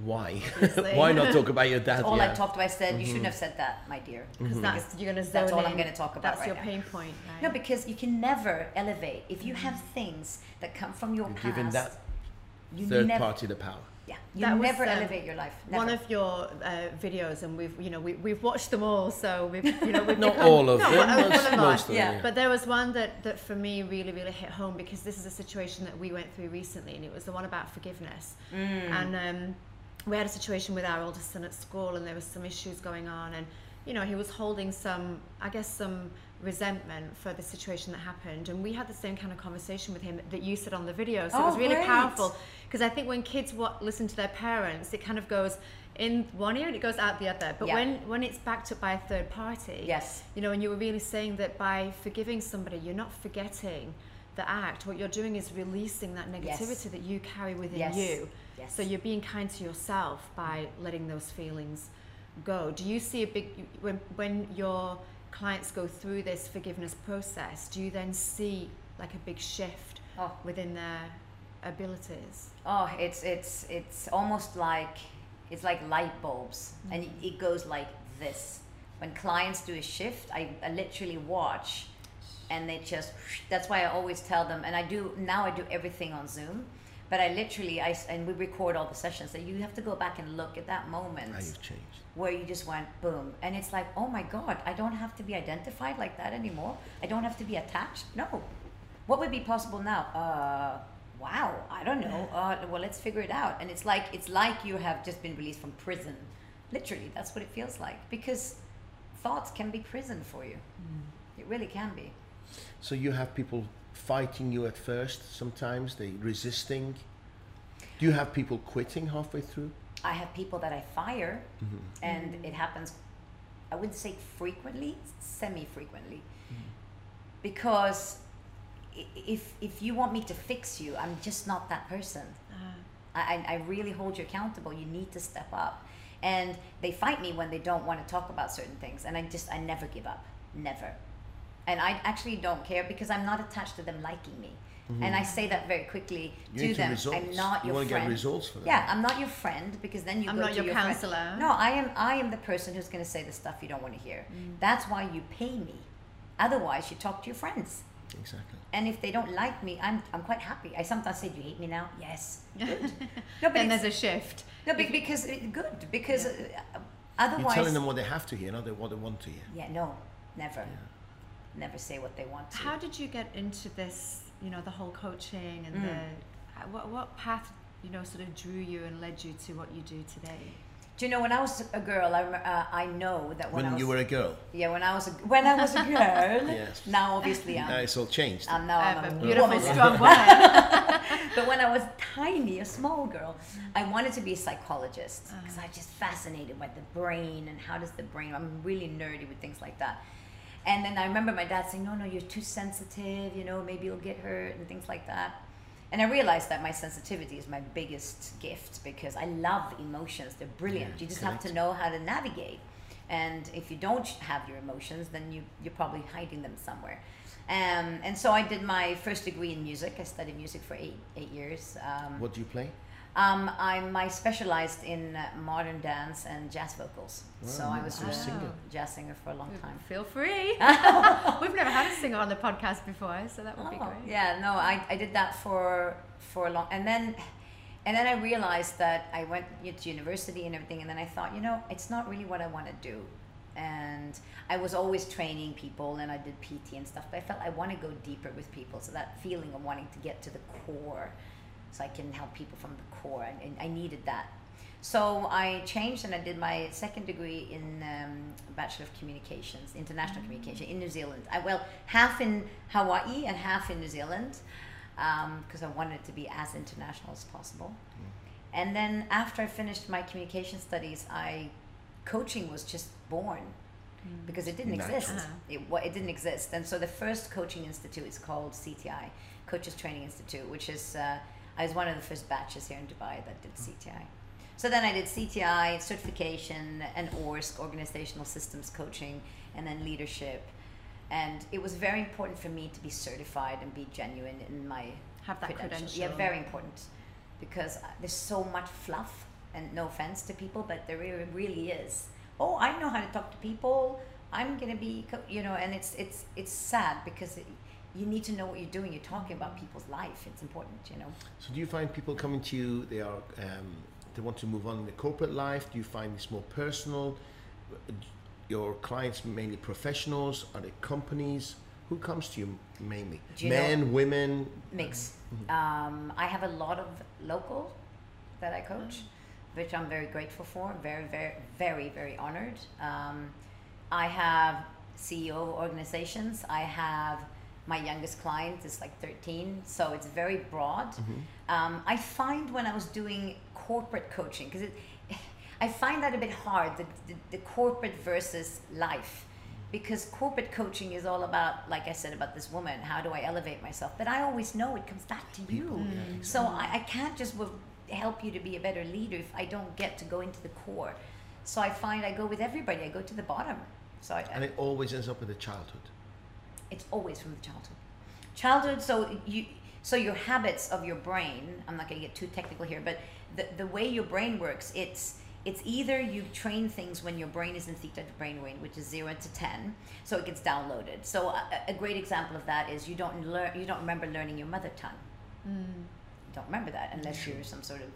[SPEAKER 1] Why? Why not talk about your dad?
[SPEAKER 2] That's all
[SPEAKER 1] yeah.
[SPEAKER 2] I talked about. I said you shouldn't mm-hmm. have said that, my dear. Mm-hmm.
[SPEAKER 3] Because that's you're gonna
[SPEAKER 2] That's all I'm gonna talk about
[SPEAKER 3] That's
[SPEAKER 2] right
[SPEAKER 3] your
[SPEAKER 2] now.
[SPEAKER 3] pain point, right?
[SPEAKER 2] No, because you can never elevate if you mm-hmm. have things that come from your
[SPEAKER 1] You're
[SPEAKER 2] past.
[SPEAKER 1] giving that
[SPEAKER 2] you
[SPEAKER 1] third
[SPEAKER 2] never,
[SPEAKER 1] party the power.
[SPEAKER 2] Yeah, you
[SPEAKER 3] That was,
[SPEAKER 2] never
[SPEAKER 3] um,
[SPEAKER 2] elevate your life. Never.
[SPEAKER 3] One of your uh, videos, and we've you know we, we've watched them all, so we've you know we've
[SPEAKER 1] Not
[SPEAKER 3] become-
[SPEAKER 1] all of
[SPEAKER 3] no,
[SPEAKER 1] them,
[SPEAKER 3] but,
[SPEAKER 1] most, most of them.
[SPEAKER 2] Yeah.
[SPEAKER 1] yeah.
[SPEAKER 3] But there was one that, that for me really, really hit home because this is a situation that we went through recently, and it was the one about forgiveness.
[SPEAKER 2] Mm.
[SPEAKER 3] And um, we had a situation with our oldest son at school, and there was some issues going on, and you know he was holding some, I guess, some resentment for the situation that happened, and we had the same kind of conversation with him that you said on the video. So it was
[SPEAKER 2] Oh,
[SPEAKER 3] really
[SPEAKER 2] great.
[SPEAKER 3] powerful because I think when kids wa- listen to their parents, it kind of goes in one ear and it goes out the other. But
[SPEAKER 2] Yeah.
[SPEAKER 3] when when it's backed up by a third party,
[SPEAKER 2] Yes.
[SPEAKER 3] you know, and you were really saying that by forgiving somebody, you're not forgetting the act. What you're doing is releasing that
[SPEAKER 2] Yes.
[SPEAKER 3] negativity that you carry within
[SPEAKER 2] Yes.
[SPEAKER 3] you.
[SPEAKER 2] Yes.
[SPEAKER 3] So you're being kind to yourself by letting those feelings go. Do you see a big when when your clients go through this forgiveness process? Do you then see like a big shift
[SPEAKER 2] Oh.
[SPEAKER 3] within their abilities?
[SPEAKER 2] Oh, it's it's it's almost like it's like light bulbs, mm-hmm. and it, it goes like this. When clients do a shift, I, I literally watch, and they just. That's why I always tell them, and I do now. I do everything on Zoom, but I literally I s- and we record all the sessions. So you have to go back and look at that moment
[SPEAKER 1] How you've changed.
[SPEAKER 2] Where you just went boom, and it's like, oh my god, I don't have to be identified like that anymore. I don't have to be attached. No, what would be possible now? Uh, wow, I don't know. Uh, well, let's figure it out. And it's like it's like you have just been released from prison. Literally, that's what it feels like because thoughts can be prison for you. It really can be.
[SPEAKER 1] So you have people fighting you at first. Sometimes they resisting. Do you have people quitting halfway through?
[SPEAKER 2] I have people that I fire, mm-hmm. and it happens. I wouldn't say frequently, semi-frequently, mm-hmm. because if if you want me to fix you, I'm just not that person. Uh-huh. I, I I really hold you accountable. You need to step up, and they fight me when they don't want to talk about certain things, and I just I never give up, never, and I actually don't care because I'm not attached to them liking me. And I say that very quickly
[SPEAKER 1] You
[SPEAKER 2] to them.
[SPEAKER 1] results.
[SPEAKER 2] I'm not
[SPEAKER 1] you
[SPEAKER 2] your
[SPEAKER 1] want to
[SPEAKER 2] friend.
[SPEAKER 1] get results for them.
[SPEAKER 2] Yeah, I'm not your friend because then you
[SPEAKER 3] I'm
[SPEAKER 2] go
[SPEAKER 3] not
[SPEAKER 2] to
[SPEAKER 3] your
[SPEAKER 2] your friend.
[SPEAKER 3] counselor.
[SPEAKER 2] No, I am. I am the person who's going to say the stuff you don't want to hear. That's why you pay me. Otherwise, you talk to your friends.
[SPEAKER 1] Exactly.
[SPEAKER 2] And if they don't like me, I'm I'm quite happy. I sometimes say, "Do you hate me now?" Yes. Good. no, but
[SPEAKER 3] Then
[SPEAKER 2] it's,
[SPEAKER 3] there's a shift.
[SPEAKER 2] no, be- because it, good. Because uh,
[SPEAKER 1] You're
[SPEAKER 2] otherwise,
[SPEAKER 1] telling them what they have to hear, not what they want to hear.
[SPEAKER 2] yeah, no, never, never say what they want to.
[SPEAKER 3] How did you get into this? You know, the whole coaching and
[SPEAKER 2] Mm.
[SPEAKER 3] the uh, what what path you know sort of drew you and led you to what you do today?
[SPEAKER 2] Do you know when I was a girl? I rem- uh, I know that when,
[SPEAKER 1] When
[SPEAKER 2] I was
[SPEAKER 1] you were a girl.
[SPEAKER 2] yeah when I was a, when I was a girl.
[SPEAKER 1] Yes.
[SPEAKER 2] Now obviously I'm.
[SPEAKER 1] Now it's all changed.
[SPEAKER 2] I'm now
[SPEAKER 3] I
[SPEAKER 2] I'm a
[SPEAKER 3] a beautiful,
[SPEAKER 2] woman.
[SPEAKER 3] strong woman.
[SPEAKER 2] But when I was tiny, a small girl, I wanted to be a psychologist because I'm just fascinated by the brain and how does the brain. I'm really nerdy with things like that. And then I remember my dad saying, "No, no, you're too sensitive. You know, maybe you'll get hurt and things like that." And I realized that my sensitivity is my biggest gift because I love emotions. They're brilliant.
[SPEAKER 1] Yeah,
[SPEAKER 2] you just have to know how to navigate. And if you don't have your emotions, then you you're probably hiding them somewhere. Um, and so I did my first degree in music. I studied music for eight eight years. Um,
[SPEAKER 1] What do you play?
[SPEAKER 2] Um, I'm I specialized in uh, modern dance and jazz vocals. so I was
[SPEAKER 1] a
[SPEAKER 2] a
[SPEAKER 1] singer.
[SPEAKER 2] jazz singer for a long time.
[SPEAKER 3] Feel free. We've never had a singer on the podcast before, so that would be
[SPEAKER 2] Oh,
[SPEAKER 3] great.
[SPEAKER 2] Yeah, no, I, I did that for for a long, and then and then I realized that I went to university and everything, and then I thought, you know, it's not really what I want to do. And I was always training people, and I did PT and stuff, but I felt I want to go deeper with people. So that feeling of wanting to get to the core, so I can help people from the core, and, and I needed that. So I changed and I did my second degree in um, Bachelor of Communications, International Communication in New Zealand. I, well, half in Hawaii and half in New Zealand because I wanted it to be as international as possible. And then after I finished my communication studies, I coaching was just born because it didn't
[SPEAKER 1] Natural.
[SPEAKER 2] exist.
[SPEAKER 3] Uh-huh.
[SPEAKER 2] It, wa- it didn't exist. And so the first coaching institute is called CTI, Coaches Training Institute, which is uh, I was one of the first batches here in Dubai that did CTI. So then I did CTI certification and ORSC, organizational systems coaching, and then leadership. And it was very important for me to be certified and be genuine in my
[SPEAKER 3] Have that
[SPEAKER 2] credentials. Yeah, very important because uh, there's so much fluff, and no offense to people, but there really, is. Oh, I know how to talk to people. I'm gonna be, co-, you know, and it's it's it's sad because it, you need to know what you're doing. You're talking about people's life. It's important, you know.
[SPEAKER 1] So do you find people coming to you? They are um, they want to move on in the corporate life? Do you find this more personal? Your clients mainly professionals? Are they companies? Who comes to you mainly?
[SPEAKER 2] You know-
[SPEAKER 1] Men, women?
[SPEAKER 2] mix. Um, I have a lot of local that I coach, which I'm very grateful for. Very, very, very, very honored. Um, I have CEO of organizations. I have my youngest client is like 13, so it's very broad. Um, I find when I was doing corporate coaching, because I find that a bit hard, the, the, the corporate versus life. Because corporate coaching is all about like i said about this woman how do i elevate myself? But i always know it comes back to you. So I, I can't just w- help you to be a better leader if i don't get to go into the core. So i find i go with everybody i go to the bottom. So I,
[SPEAKER 1] And it always ends up with the childhood.
[SPEAKER 2] It's always from the childhood. Childhood so you so your habits of your brain i'm not going to get too technical here but the, the way your brain works it's it's either you train things when your brain is in theta brainwave which is 0 to 10 so it gets downloaded. So a, a great example of that is you don't learn you don't remember learning your mother tongue. Hmm. You don't remember that unless you're some sort of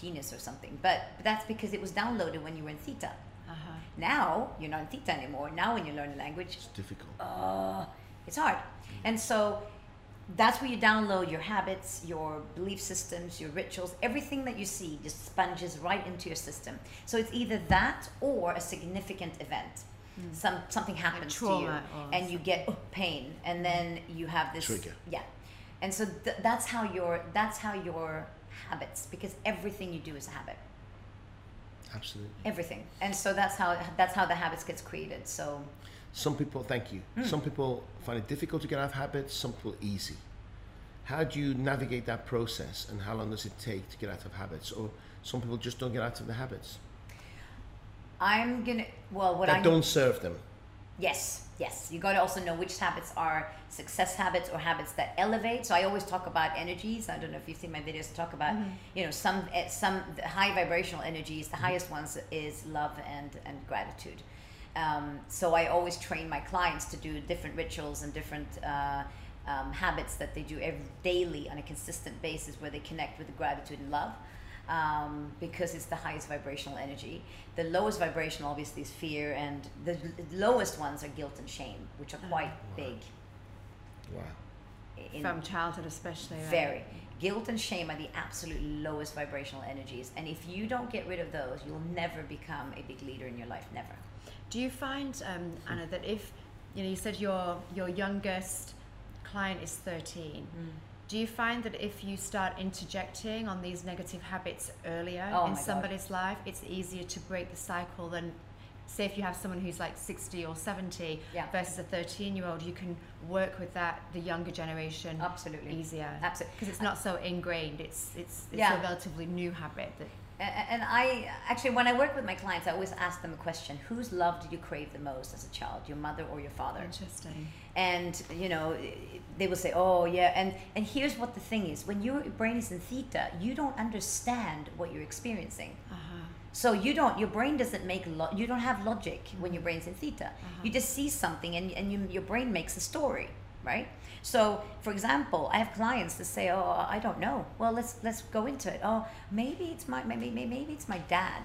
[SPEAKER 2] genius or something but, but that's because it was downloaded when you were in theta. Now you're not in theta anymore now when you learn a language
[SPEAKER 1] It's difficult.
[SPEAKER 2] uh, it's hard. And so that's where you download your habits, your belief systems, your rituals, everything that you see just sponges right into your system. So it's either that or a significant event. Some something happens to you,
[SPEAKER 3] trauma or
[SPEAKER 2] and you get oh, pain, and then you have this
[SPEAKER 1] Trigger.
[SPEAKER 2] Yeah, and so th- that's how your that's how your habits because everything you do is a habit
[SPEAKER 1] Absolutely.
[SPEAKER 2] everything and so that's how that's how the habits gets created so
[SPEAKER 1] Some people, thank you.
[SPEAKER 2] Hmm.
[SPEAKER 1] Some people find it difficult to get out of habits, some people easy. How do you navigate that process and how long does it take to get out of habits? Or some people just don't get out of the habits
[SPEAKER 2] i'm gonna well what i
[SPEAKER 1] don't serve them.
[SPEAKER 2] Yes, yes. You got to also know which habits are success habits or habits that elevate. So I always talk about energies. I don't know if you've seen my videos. Talk about you know some eh, some high vibrational energies. The highest ones is love and and gratitude. Um, so I always train my clients to do different rituals and different. Uh, um, habits that they do every, daily on a consistent basis where they connect with gratitude and love um, because it's the highest vibrational energy. The lowest vibrational, obviously, is fear, and the l- lowest ones are guilt and shame, which are quite big.
[SPEAKER 1] Wow.
[SPEAKER 2] In
[SPEAKER 3] From childhood, especially. Right?
[SPEAKER 2] very guilt and shame are the absolute lowest vibrational energies, and if you don't get rid of those, you'll never become a big leader in your life. Never.
[SPEAKER 3] Do you find, um, Anna, that if you know, you said your your youngest client is 13. Do you find that if you start interjecting on these negative habits earlier
[SPEAKER 2] Oh
[SPEAKER 3] in
[SPEAKER 2] God.
[SPEAKER 3] somebody's life, it's easier to break the cycle than, say, if you have someone who's like 60 or 70
[SPEAKER 2] Yeah.
[SPEAKER 3] versus a 13 year old, you can work with that, the younger generation,
[SPEAKER 2] Absolutely.
[SPEAKER 3] easier.
[SPEAKER 2] Absolutely.
[SPEAKER 3] Because it's uh, not so ingrained, it's, it's, it's
[SPEAKER 2] Yeah.
[SPEAKER 3] a relatively new habit. That,
[SPEAKER 2] And I actually, when I work with my clients, I always ask them a question: Whose love did you crave the most as a child, your mother or your father?
[SPEAKER 3] interesting.
[SPEAKER 2] and you know they will say oh yeah and and here's what the thing is. When your brain is in theta you don't understand what you're experiencing.
[SPEAKER 3] Uh-huh.
[SPEAKER 2] so you don't your brain doesn't make lo- you don't have logic when your brain's in theta. You just see something and, and you, your brain makes a story right so for example i have clients that say oh i don't know well let's let's go into it oh maybe it's my maybe maybe, maybe it's my dad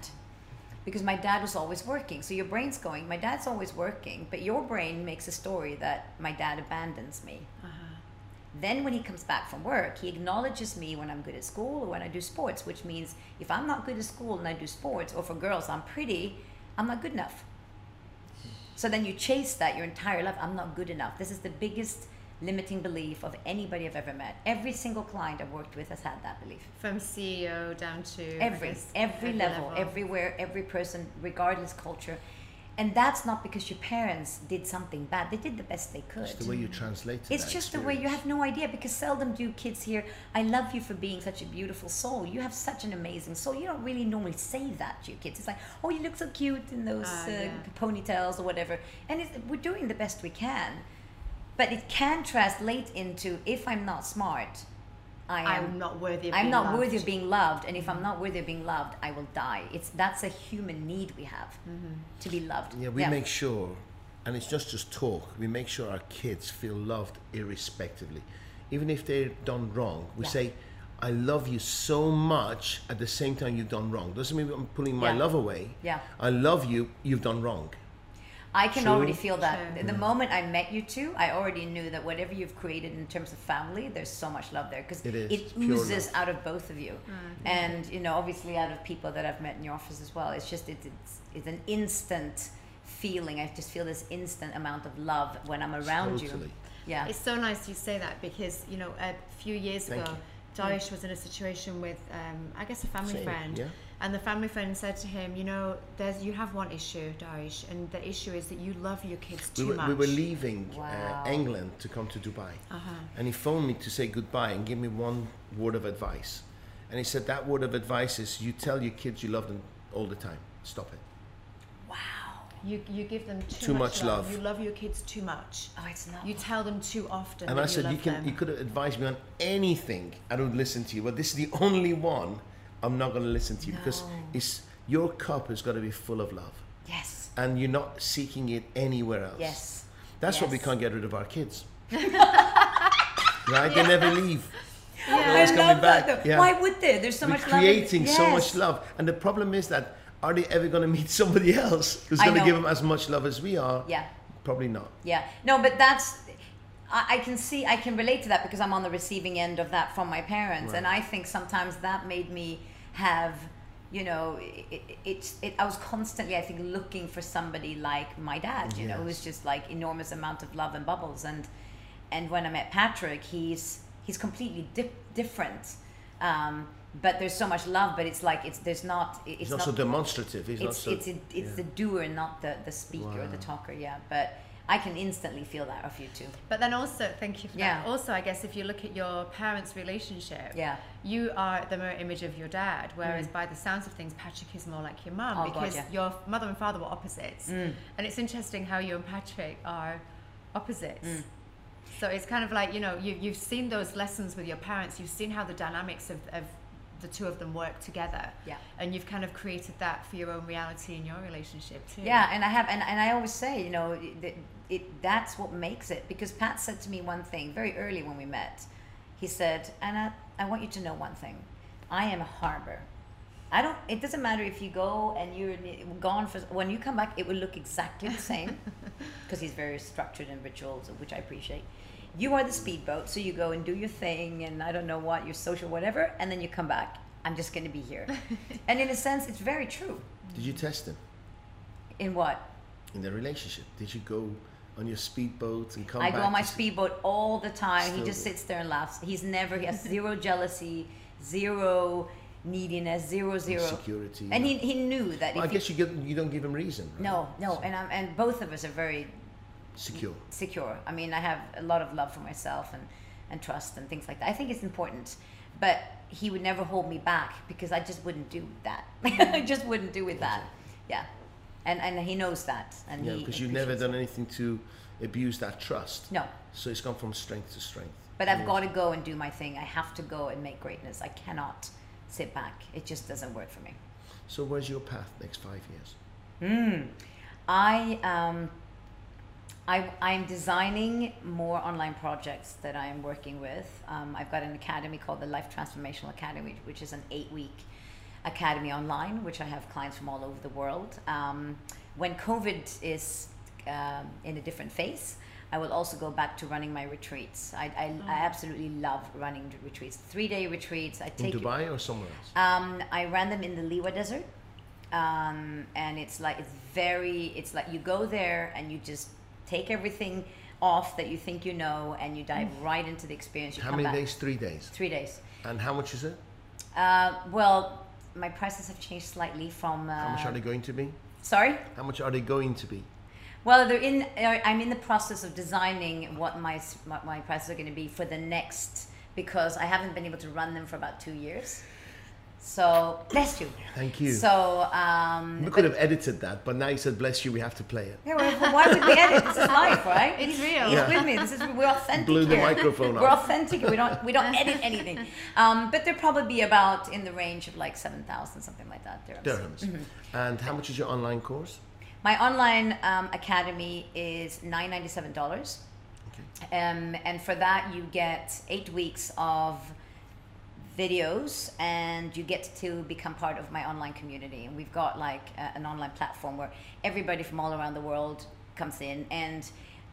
[SPEAKER 2] because my dad was always working. So your brain's going, my dad's always working, but your brain makes a story that my dad abandons me.
[SPEAKER 3] Uh-huh.
[SPEAKER 2] Then when he comes back from work, he acknowledges me when I'm good at school or when I do sports, which means if I'm not good at school and I do sports, or for girls, I'm pretty, I'm not good enough. So then you chase that your entire life. I'm not good enough. This is the biggest limiting belief of anybody I've ever met. Every single client I've worked with has had that belief.
[SPEAKER 3] From CEO down to
[SPEAKER 2] every
[SPEAKER 3] guess,
[SPEAKER 2] every level, everywhere every person regardless culture. And that's not because your parents did something bad. They did the best they could.
[SPEAKER 1] It's the way you translate it.
[SPEAKER 2] it's
[SPEAKER 1] that
[SPEAKER 2] just the way you have no idea because seldom do kids hear i love you for being such a beautiful soul. You have such an amazing soul. You don't really normally say that to your kids. It's like oh you look so cute in those
[SPEAKER 3] Ah,
[SPEAKER 2] uh,
[SPEAKER 3] yeah.
[SPEAKER 2] ponytails or whatever. And it's, we're doing the best we can but it can translate into if i'm not smart i am
[SPEAKER 3] I'm not worthy of
[SPEAKER 2] I'm
[SPEAKER 3] being
[SPEAKER 2] not
[SPEAKER 3] loved.
[SPEAKER 2] worthy of being loved, and if I'm mm-hmm. not worthy of being loved, I will die. It's that's a human need we have mm-hmm. to be loved.
[SPEAKER 1] Yeah, we make sure, and it's just just talk. We make sure our kids feel loved irrespectively, even if they're done wrong. We
[SPEAKER 2] Yeah.
[SPEAKER 1] say, I love you so much at the same time you've done wrong. Doesn't mean I'm pulling my
[SPEAKER 2] Yeah.
[SPEAKER 1] love away.
[SPEAKER 2] Yeah.
[SPEAKER 1] I love you, you've done wrong.
[SPEAKER 2] I can
[SPEAKER 1] True.
[SPEAKER 2] already feel that.
[SPEAKER 3] True.
[SPEAKER 2] The moment I met you two, I already knew that whatever you've created in terms of family, there's so much love there because
[SPEAKER 1] It is.
[SPEAKER 2] it oozes
[SPEAKER 1] love.
[SPEAKER 2] out of both of you, and you know, obviously out of people that I've met in your office as well. It's just it's it's, it's an instant feeling. I just feel this instant amount of love when I'm around you. Yeah.
[SPEAKER 3] It's so nice you say that because you know a few years
[SPEAKER 1] Thank
[SPEAKER 3] ago,
[SPEAKER 1] you.
[SPEAKER 3] Darish was in a situation with um, I guess a family
[SPEAKER 1] Same,
[SPEAKER 3] friend,
[SPEAKER 1] yeah.
[SPEAKER 3] And the family friend said to him, you know, there's you have one issue, Darish, and the issue is that you love your kids
[SPEAKER 1] We
[SPEAKER 3] too
[SPEAKER 1] were,
[SPEAKER 3] much.
[SPEAKER 1] we were leaving
[SPEAKER 2] Wow.
[SPEAKER 1] uh, England to come to Dubai.
[SPEAKER 3] Uh-huh.
[SPEAKER 1] And he phoned me to say goodbye and give me one word of advice. And he said, That word of advice is you tell your kids you love them all the time. Stop it.
[SPEAKER 2] wow.
[SPEAKER 3] You you give them too,
[SPEAKER 1] Too much love.
[SPEAKER 3] You love your kids too much.
[SPEAKER 2] Oh, it's not.
[SPEAKER 3] You tell them too often.
[SPEAKER 1] And
[SPEAKER 3] that
[SPEAKER 1] I said,
[SPEAKER 3] you
[SPEAKER 1] you can
[SPEAKER 3] them.
[SPEAKER 1] you could have advised me on anything. I don't listen to you, but this is the only one I'm not going to listen to you because it's your cup has got to be full of love,
[SPEAKER 2] yes.
[SPEAKER 1] and you're not seeking it anywhere else.
[SPEAKER 2] Yes.
[SPEAKER 1] That's what we can't get rid of our kids. right? They never leave. They're
[SPEAKER 2] I
[SPEAKER 1] always coming
[SPEAKER 2] love
[SPEAKER 1] back.
[SPEAKER 2] that.
[SPEAKER 1] Yeah.
[SPEAKER 2] Why would they? There's so
[SPEAKER 1] We're
[SPEAKER 2] much love. in-
[SPEAKER 1] creating so much love, and the problem is that are they ever going to meet somebody else who's going to give them as much love as we are?
[SPEAKER 2] Yeah.
[SPEAKER 1] Probably not.
[SPEAKER 2] Yeah. No, but that's I, I can see I can relate to that because I'm on the receiving end of that from my parents, and I think sometimes that made me have. You know, it, it, it's it, I was constantly, I think, looking for somebody like my dad. You know, who was just like enormous amount of love and bubbles. And and when I met Patrick, he's he's completely di- different. Um, but there's so much love. But it's like it's there's not. It's not
[SPEAKER 1] not so demonstrative. He's not
[SPEAKER 2] it's
[SPEAKER 1] so.
[SPEAKER 2] it's a, it's
[SPEAKER 1] yeah.
[SPEAKER 2] the doer, not the the speaker or the talker. Yeah, but I can instantly feel that of you too.
[SPEAKER 3] But then also, thank you for
[SPEAKER 2] Yeah.
[SPEAKER 3] that. Also, I guess if you look at your parents' relationship,
[SPEAKER 2] Yeah.
[SPEAKER 3] you are the mirror image of your dad, whereas by the sounds of things, Patrick is more like your mum
[SPEAKER 2] Mm. Oh, God,
[SPEAKER 3] because
[SPEAKER 2] yeah.
[SPEAKER 3] your mother and father were opposites.
[SPEAKER 2] Mm.
[SPEAKER 3] And it's interesting how you and Patrick are opposites.
[SPEAKER 2] Mm.
[SPEAKER 3] So it's kind of like, you know, you, you've seen those lessons with your parents, you've seen how the dynamics of, of the two of them work together.
[SPEAKER 2] Yeah.
[SPEAKER 3] And you've kind of created that for your own reality in your relationship too.
[SPEAKER 2] Yeah, and I have, and, and I always say, you know, it, it that's what makes it. Because Pat said to me one thing very early when we met. He said, Anna, I want you to know one thing. I am a harbor. I don't. It doesn't matter if you go and you're gone for. When you come back, it will look exactly the same. Because he's very structured in rituals, which I appreciate. You are the speedboat, so you go and do your thing, and I don't know what your social whatever, and then you come back. I'm just going to be here. and in a sense, it's very true.
[SPEAKER 1] Did you test him
[SPEAKER 2] In what?
[SPEAKER 1] in the relationship? Did you go on your speedboat and come
[SPEAKER 2] I
[SPEAKER 1] back?
[SPEAKER 2] go on my speedboat all the time. he just sits there and laughs. He's never. He has zero jealousy, zero neediness, zero zero.
[SPEAKER 1] Insecurity,
[SPEAKER 2] And he,
[SPEAKER 1] yeah.
[SPEAKER 2] he knew that.
[SPEAKER 1] Well, I guess
[SPEAKER 2] he,
[SPEAKER 1] you get, you don't give him reason. Right?
[SPEAKER 2] no, no, and I'm, and both of us are very
[SPEAKER 1] Secure.
[SPEAKER 2] secure. I mean, I have a lot of love for myself and and trust and things like that. I think it's important, but he would never hold me back because I just wouldn't do that. I just wouldn't do with that. Yeah, and and he knows that. And
[SPEAKER 1] Yeah, because you've never done anything to abuse that trust.
[SPEAKER 2] No,
[SPEAKER 1] So it's gone from strength to strength.
[SPEAKER 2] But I've got to go and do my thing. I have to go and make greatness. I cannot sit back. It just doesn't work for me.
[SPEAKER 1] So where's your path next five years?
[SPEAKER 2] Mm. I um, I I'm designing more online projects that I'm working with. Um, I've got an academy called the Life Transformational Academy, which is an eight-week academy online, which I have clients from all over the world. Um, when COVID is um, in a different phase, I will also go back to running my retreats. I, I, I absolutely love running retreats. Three-day retreats. I
[SPEAKER 1] In
[SPEAKER 2] take
[SPEAKER 1] Dubai or somewhere else?
[SPEAKER 2] um, I ran them in the Liwa Desert, um, and it's like it's very. It's like you go there and you just take everything off that you think you know, and you dive right into the experience. You
[SPEAKER 1] How many
[SPEAKER 2] back.
[SPEAKER 1] days? Three days.
[SPEAKER 2] Three days.
[SPEAKER 1] And how much is it?
[SPEAKER 2] Uh, well, my prices have changed slightly from. Uh,
[SPEAKER 1] How much are they going to be?
[SPEAKER 2] Sorry.
[SPEAKER 1] How much are they going to be?
[SPEAKER 2] Well, they're in. uh, I'm in the process of designing what my, my prices are going to be for the next because I haven't been able to run them for about two years. So bless you.
[SPEAKER 1] Thank you.
[SPEAKER 2] So um,
[SPEAKER 1] we could have edited that, but now you said, bless you, we have to play it.
[SPEAKER 2] Yeah, well, why would we edit? This is life, right?
[SPEAKER 3] It's
[SPEAKER 2] He's-
[SPEAKER 3] real.
[SPEAKER 2] He's
[SPEAKER 1] Yeah.
[SPEAKER 2] with me. This is we're authentic.
[SPEAKER 1] Blew the
[SPEAKER 2] here.
[SPEAKER 1] microphone
[SPEAKER 2] We're authentic. We don't we don't edit anything. Um, but they'll probably be about in the range of like seven thousand, something like that. Dirhams.
[SPEAKER 1] Dirhams.
[SPEAKER 2] Mm-hmm.
[SPEAKER 1] And how much is your online course?
[SPEAKER 2] My online um, academy is nine ninety seven dollars.
[SPEAKER 1] Okay.
[SPEAKER 2] Um, and for that, you get eight weeks of videos and you get to become part of my online community. And we've got like a, an online platform where everybody from all around the world comes in and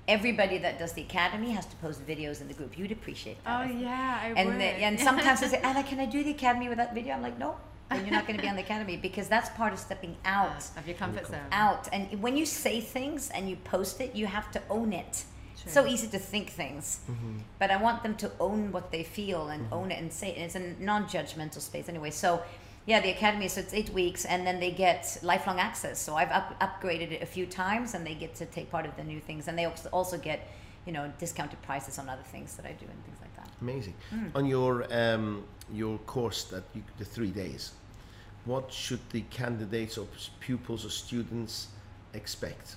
[SPEAKER 2] everybody that does the academy has to post videos in the group. You'd appreciate that.
[SPEAKER 3] Oh
[SPEAKER 2] I
[SPEAKER 3] yeah, I
[SPEAKER 2] and
[SPEAKER 3] would.
[SPEAKER 2] the, and sometimes they say anna can i do the academy with that video? I'm like no then you're not going to be on the academy because that's part of stepping out.
[SPEAKER 3] of your comfort zone.
[SPEAKER 2] out. And when you say things and you post it you have to own it
[SPEAKER 3] True.
[SPEAKER 2] so easy to think things but i want them to own what they feel and own it and say it it's a non-judgmental space anyway so yeah the academy so it's eight weeks and then they get lifelong access so i've up, upgraded it a few times and they get to take part of the new things and they also- also get you know discounted prices on other things that i do and things like that
[SPEAKER 1] Amazing.
[SPEAKER 2] Mm.
[SPEAKER 1] On your um, your course that you, the three days, what should the candidates or pupils or students expect?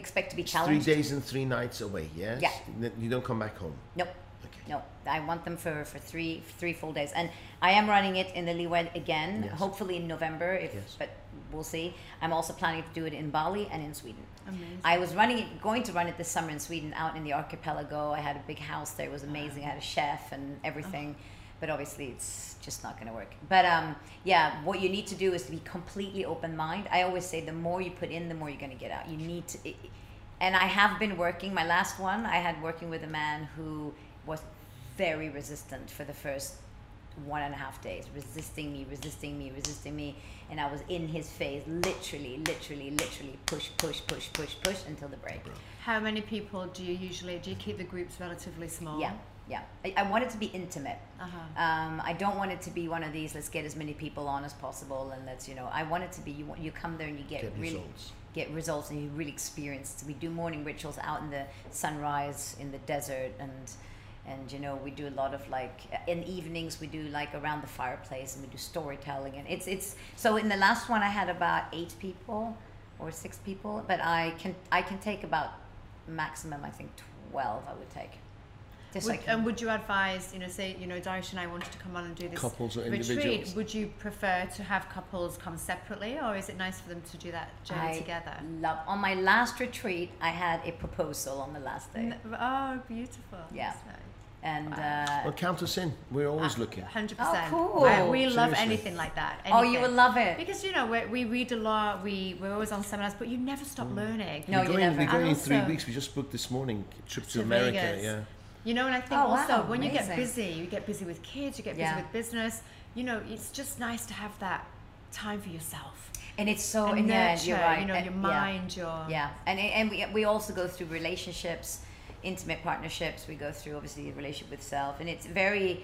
[SPEAKER 2] Expect to be
[SPEAKER 1] It's three days and three nights away. Yes.
[SPEAKER 2] Yeah.
[SPEAKER 1] You don't come back home.
[SPEAKER 2] nope
[SPEAKER 1] Okay.
[SPEAKER 2] No, I want them for, for three three full days, and I am running it in the Liwa again.
[SPEAKER 1] Yes.
[SPEAKER 2] Hopefully in November, if
[SPEAKER 1] Yes.
[SPEAKER 2] but we'll see. I'm also planning to do it in Bali and in Sweden.
[SPEAKER 3] Amazing.
[SPEAKER 2] I was running it, going to run it this summer in Sweden, out in the archipelago. I had a big house there; it was amazing. I had a chef and everything, oh. But obviously it's just not going to work. But um, yeah, what you need to do is to be completely open mind. I always say the more you put in, the more you're going to get out. You need to, it, and I have been working. My last one, I had working with a man who was very resistant for the first one and a half days, resisting me, resisting me, resisting me, and I was in his face, literally, literally, literally, push, push, push, push, push until the break.
[SPEAKER 3] How many people do you usually do you keep the groups relatively small?
[SPEAKER 2] Yeah, yeah. I, I want it to be intimate.
[SPEAKER 3] Uh-huh.
[SPEAKER 2] Um, I don't want it to be one of these. Let's get as many people on as possible, and let's you know. I want it to be you. want- You come there and you get,
[SPEAKER 1] Get
[SPEAKER 2] really
[SPEAKER 1] results.
[SPEAKER 2] get results, and you really experience. We do morning rituals out in the sunrise in the desert, and and you know we do a lot of like in evenings we do like around the fireplace, and we do storytelling, and it's it's so in the last one I had about eight people or six people, but I can I can take about maximum I think twelve I would take. Just
[SPEAKER 3] Would,
[SPEAKER 2] like
[SPEAKER 3] and would you advise, you know, say, you know, Daesh and I wanted to come on and do this
[SPEAKER 1] Couples or
[SPEAKER 3] retreat, would you prefer to have couples come separately or is it nice for them to do that journey
[SPEAKER 2] I
[SPEAKER 3] together?
[SPEAKER 2] love on my last retreat I had a proposal on the last day.
[SPEAKER 3] Oh, beautiful.
[SPEAKER 2] Yeah.
[SPEAKER 3] That's nice.
[SPEAKER 2] And
[SPEAKER 1] Well,
[SPEAKER 2] uh,
[SPEAKER 1] count us in. We're always
[SPEAKER 3] Ah,
[SPEAKER 1] looking.
[SPEAKER 3] 100%.
[SPEAKER 2] Oh, cool.
[SPEAKER 3] I- we love
[SPEAKER 1] Seriously.
[SPEAKER 3] anything like that.
[SPEAKER 2] oh, you
[SPEAKER 3] anything.
[SPEAKER 2] will love it.
[SPEAKER 3] Because, you know, we we read a lot, we, we're always on seminars, but you never stop learning.
[SPEAKER 2] No,
[SPEAKER 1] we're
[SPEAKER 2] you
[SPEAKER 1] going,
[SPEAKER 2] never.
[SPEAKER 1] We're going in
[SPEAKER 3] And
[SPEAKER 1] three weeks. We just booked this morning trip to,
[SPEAKER 3] To
[SPEAKER 1] America.
[SPEAKER 3] Vegas.
[SPEAKER 1] Yeah.
[SPEAKER 3] You know, and I think
[SPEAKER 2] Oh,
[SPEAKER 3] also
[SPEAKER 2] wow,
[SPEAKER 3] when you get busy, you get busy with kids, you get busy
[SPEAKER 2] Yeah.
[SPEAKER 3] with business, you know, it's just nice to have that time for yourself.
[SPEAKER 2] And it's so
[SPEAKER 3] and
[SPEAKER 2] and yeah,
[SPEAKER 3] nurture,
[SPEAKER 2] you're right.
[SPEAKER 3] you know,
[SPEAKER 2] and-
[SPEAKER 3] your
[SPEAKER 2] yeah.
[SPEAKER 3] mind, your
[SPEAKER 2] Yeah, and and we, we also go through relationships, intimate partnerships. We go through obviously the relationship with self, and it's very,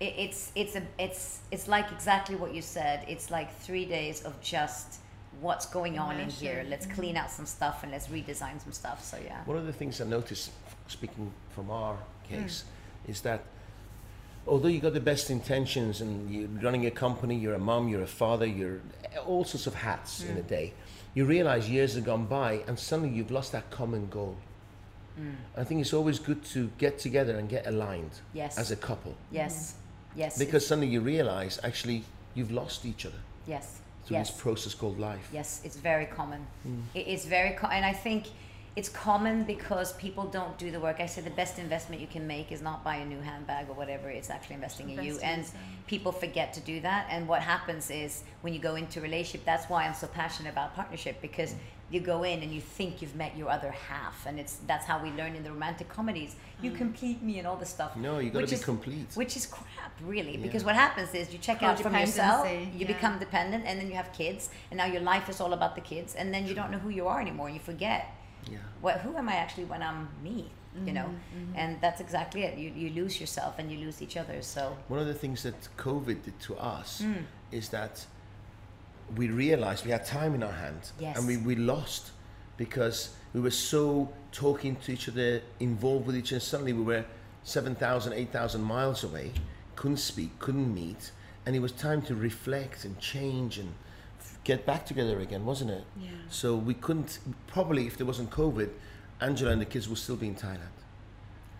[SPEAKER 2] it, it's it's a it's it's like exactly what you said. It's like three days of just what's going on in here. Let's mm-hmm. clean out some stuff and let's redesign some stuff. So yeah.
[SPEAKER 1] One of the things I noticed, speaking from our case, is that although you've got the best intentions and you're running a company, you're a mom, you're a father, you're all sorts of hats in a mm. day, you realize years have gone by and suddenly you've lost that common goal. Mm. I think it's always good to get together and get aligned
[SPEAKER 2] Yes.
[SPEAKER 1] as a couple
[SPEAKER 2] Yes. Mm-hmm. Yes.
[SPEAKER 1] because suddenly you realize actually you've lost each other
[SPEAKER 2] yes.
[SPEAKER 1] through
[SPEAKER 2] yes.
[SPEAKER 1] this process called life.
[SPEAKER 2] Yes, it's very common.
[SPEAKER 1] Hmm.
[SPEAKER 2] It is very common, and I think it's common because people don't do the work. I say the best investment you can make is not buy a new handbag or whatever. It's actually investing in you,
[SPEAKER 3] Invest
[SPEAKER 2] and
[SPEAKER 3] yourself.
[SPEAKER 2] people forget to do that. And what happens is when you go into a relationship, that's why I'm so passionate about partnership because you go in and you think you've met your other half, and it's that's how we learn in the romantic comedies. You complete me and all this stuff.
[SPEAKER 1] No, you got to
[SPEAKER 2] which
[SPEAKER 1] be
[SPEAKER 2] is-
[SPEAKER 1] complete.
[SPEAKER 2] which is crap, really,
[SPEAKER 1] Yeah.
[SPEAKER 2] because what happens is you check out from yourself, you
[SPEAKER 3] yeah.
[SPEAKER 2] become dependent, and then you have kids, and now your life is all about the kids, and then you don't know who you are anymore. and You forget
[SPEAKER 1] Yeah.
[SPEAKER 2] what who am I actually when I'm me, you know, and that's exactly it. You you lose yourself and you lose each other. So
[SPEAKER 1] One of the things that COVID did to us
[SPEAKER 2] Mm.
[SPEAKER 1] is that we realized we had time in our hand
[SPEAKER 2] Yes.
[SPEAKER 1] and we, we lost because we were so talking to each other, involved with each other. Suddenly we were 7,000, 8,000 miles away, couldn't speak, couldn't meet, and it was time to reflect and change and f- get back together again, wasn't it?
[SPEAKER 3] Yeah.
[SPEAKER 1] So we couldn't, probably if there wasn't COVID, Angela and the kids would still be in Thailand.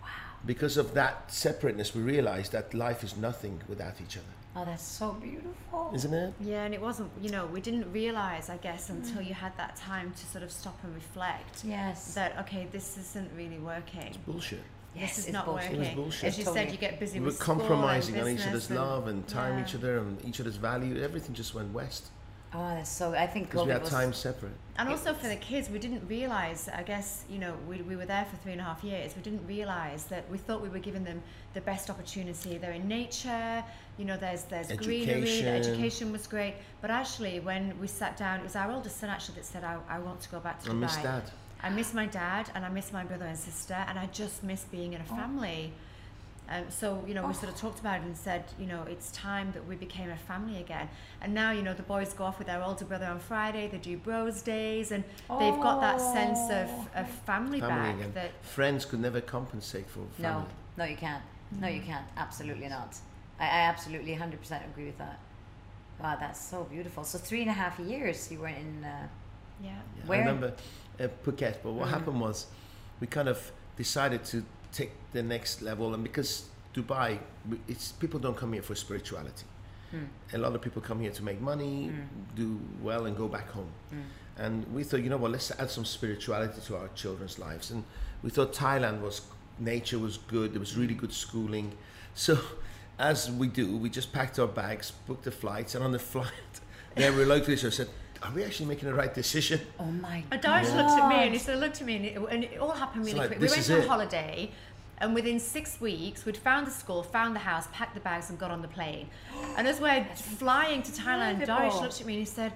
[SPEAKER 1] Wow. Because of that separateness, we realized that life is nothing without each other,
[SPEAKER 2] oh, that's so beautiful.
[SPEAKER 1] isn't it?
[SPEAKER 3] Yeah, and it wasn't, you know, we didn't realize, I guess, until you had that time to sort of stop and reflect
[SPEAKER 2] Yes.
[SPEAKER 3] that, okay, this isn't really working.
[SPEAKER 1] It's Bullshit.
[SPEAKER 2] Yes,
[SPEAKER 3] this is
[SPEAKER 2] it's
[SPEAKER 3] not
[SPEAKER 2] bullshit.
[SPEAKER 3] working.
[SPEAKER 1] It was bullshit.
[SPEAKER 3] As you
[SPEAKER 2] Totally.
[SPEAKER 3] said, you get busy
[SPEAKER 1] we were
[SPEAKER 3] with school and
[SPEAKER 1] compromising on each other's
[SPEAKER 3] and-
[SPEAKER 1] love and time
[SPEAKER 3] yeah.
[SPEAKER 1] each other and each other's value. Everything just went west
[SPEAKER 2] Oh, that's so. I think
[SPEAKER 1] because we
[SPEAKER 2] COVID
[SPEAKER 1] had
[SPEAKER 2] was.
[SPEAKER 1] time separate.
[SPEAKER 3] And
[SPEAKER 2] It
[SPEAKER 3] also for the kids, we didn't realise, I guess, you know, we, we were there for three and a half years. We didn't realise that we thought we were giving them the best opportunity. They're in nature, you know, there's, there's greenery, the
[SPEAKER 1] Education.
[SPEAKER 3] education was great. But actually, when we sat down, it was our oldest son actually that said, I, I want to go back to
[SPEAKER 1] I
[SPEAKER 3] Dubai.
[SPEAKER 1] miss dad.
[SPEAKER 3] I miss my dad and I miss my brother and sister and I just miss being in a
[SPEAKER 2] Oh.
[SPEAKER 3] Family. Um, so you know we
[SPEAKER 2] Oh.
[SPEAKER 3] sort of talked about it and said you know it's time that we became a family again. And now you know the boys go off with their older brother on Friday. They do bros days and they've got that sense of, of family,
[SPEAKER 1] Family
[SPEAKER 3] back
[SPEAKER 1] again.
[SPEAKER 3] that
[SPEAKER 1] Friends could never compensate for
[SPEAKER 2] No,
[SPEAKER 1] family.
[SPEAKER 2] no, you can't. No, you can't. Absolutely not. I, I absolutely 100% agree with that. Wow, that's so beautiful. So three and a half years you were in. Uh,
[SPEAKER 3] yeah.
[SPEAKER 1] Yeah,
[SPEAKER 2] Where?
[SPEAKER 1] I remember uh, Phuket, but what
[SPEAKER 2] Mm.
[SPEAKER 1] happened was we kind of decided to take the next level, and because Dubai, it's people don't come here for spirituality.
[SPEAKER 2] hmm,
[SPEAKER 1] A lot of people come here to make money,
[SPEAKER 2] Mm.
[SPEAKER 1] do well, and go back home.
[SPEAKER 2] hmm.
[SPEAKER 1] And we thought, you know what, let's add some spirituality to our children's lives. And we thought Thailand was nature was good. There was really good schooling. So, as we do, we just packed our bags, booked the flights, and on the flight, then we looked at each other said, "Are we actually making the right decision?"
[SPEAKER 2] Oh my
[SPEAKER 3] And
[SPEAKER 2] god.
[SPEAKER 3] Daesh looked at me and he sort of looked at me and it, and it all happened really
[SPEAKER 1] like,
[SPEAKER 3] quick. We went on
[SPEAKER 1] it.
[SPEAKER 3] holiday and within six weeks we'd found the school, found the house, packed the bags and got on the plane. And as we're flying to Thailand, Daesh
[SPEAKER 2] incredible.
[SPEAKER 3] looked at me and he said,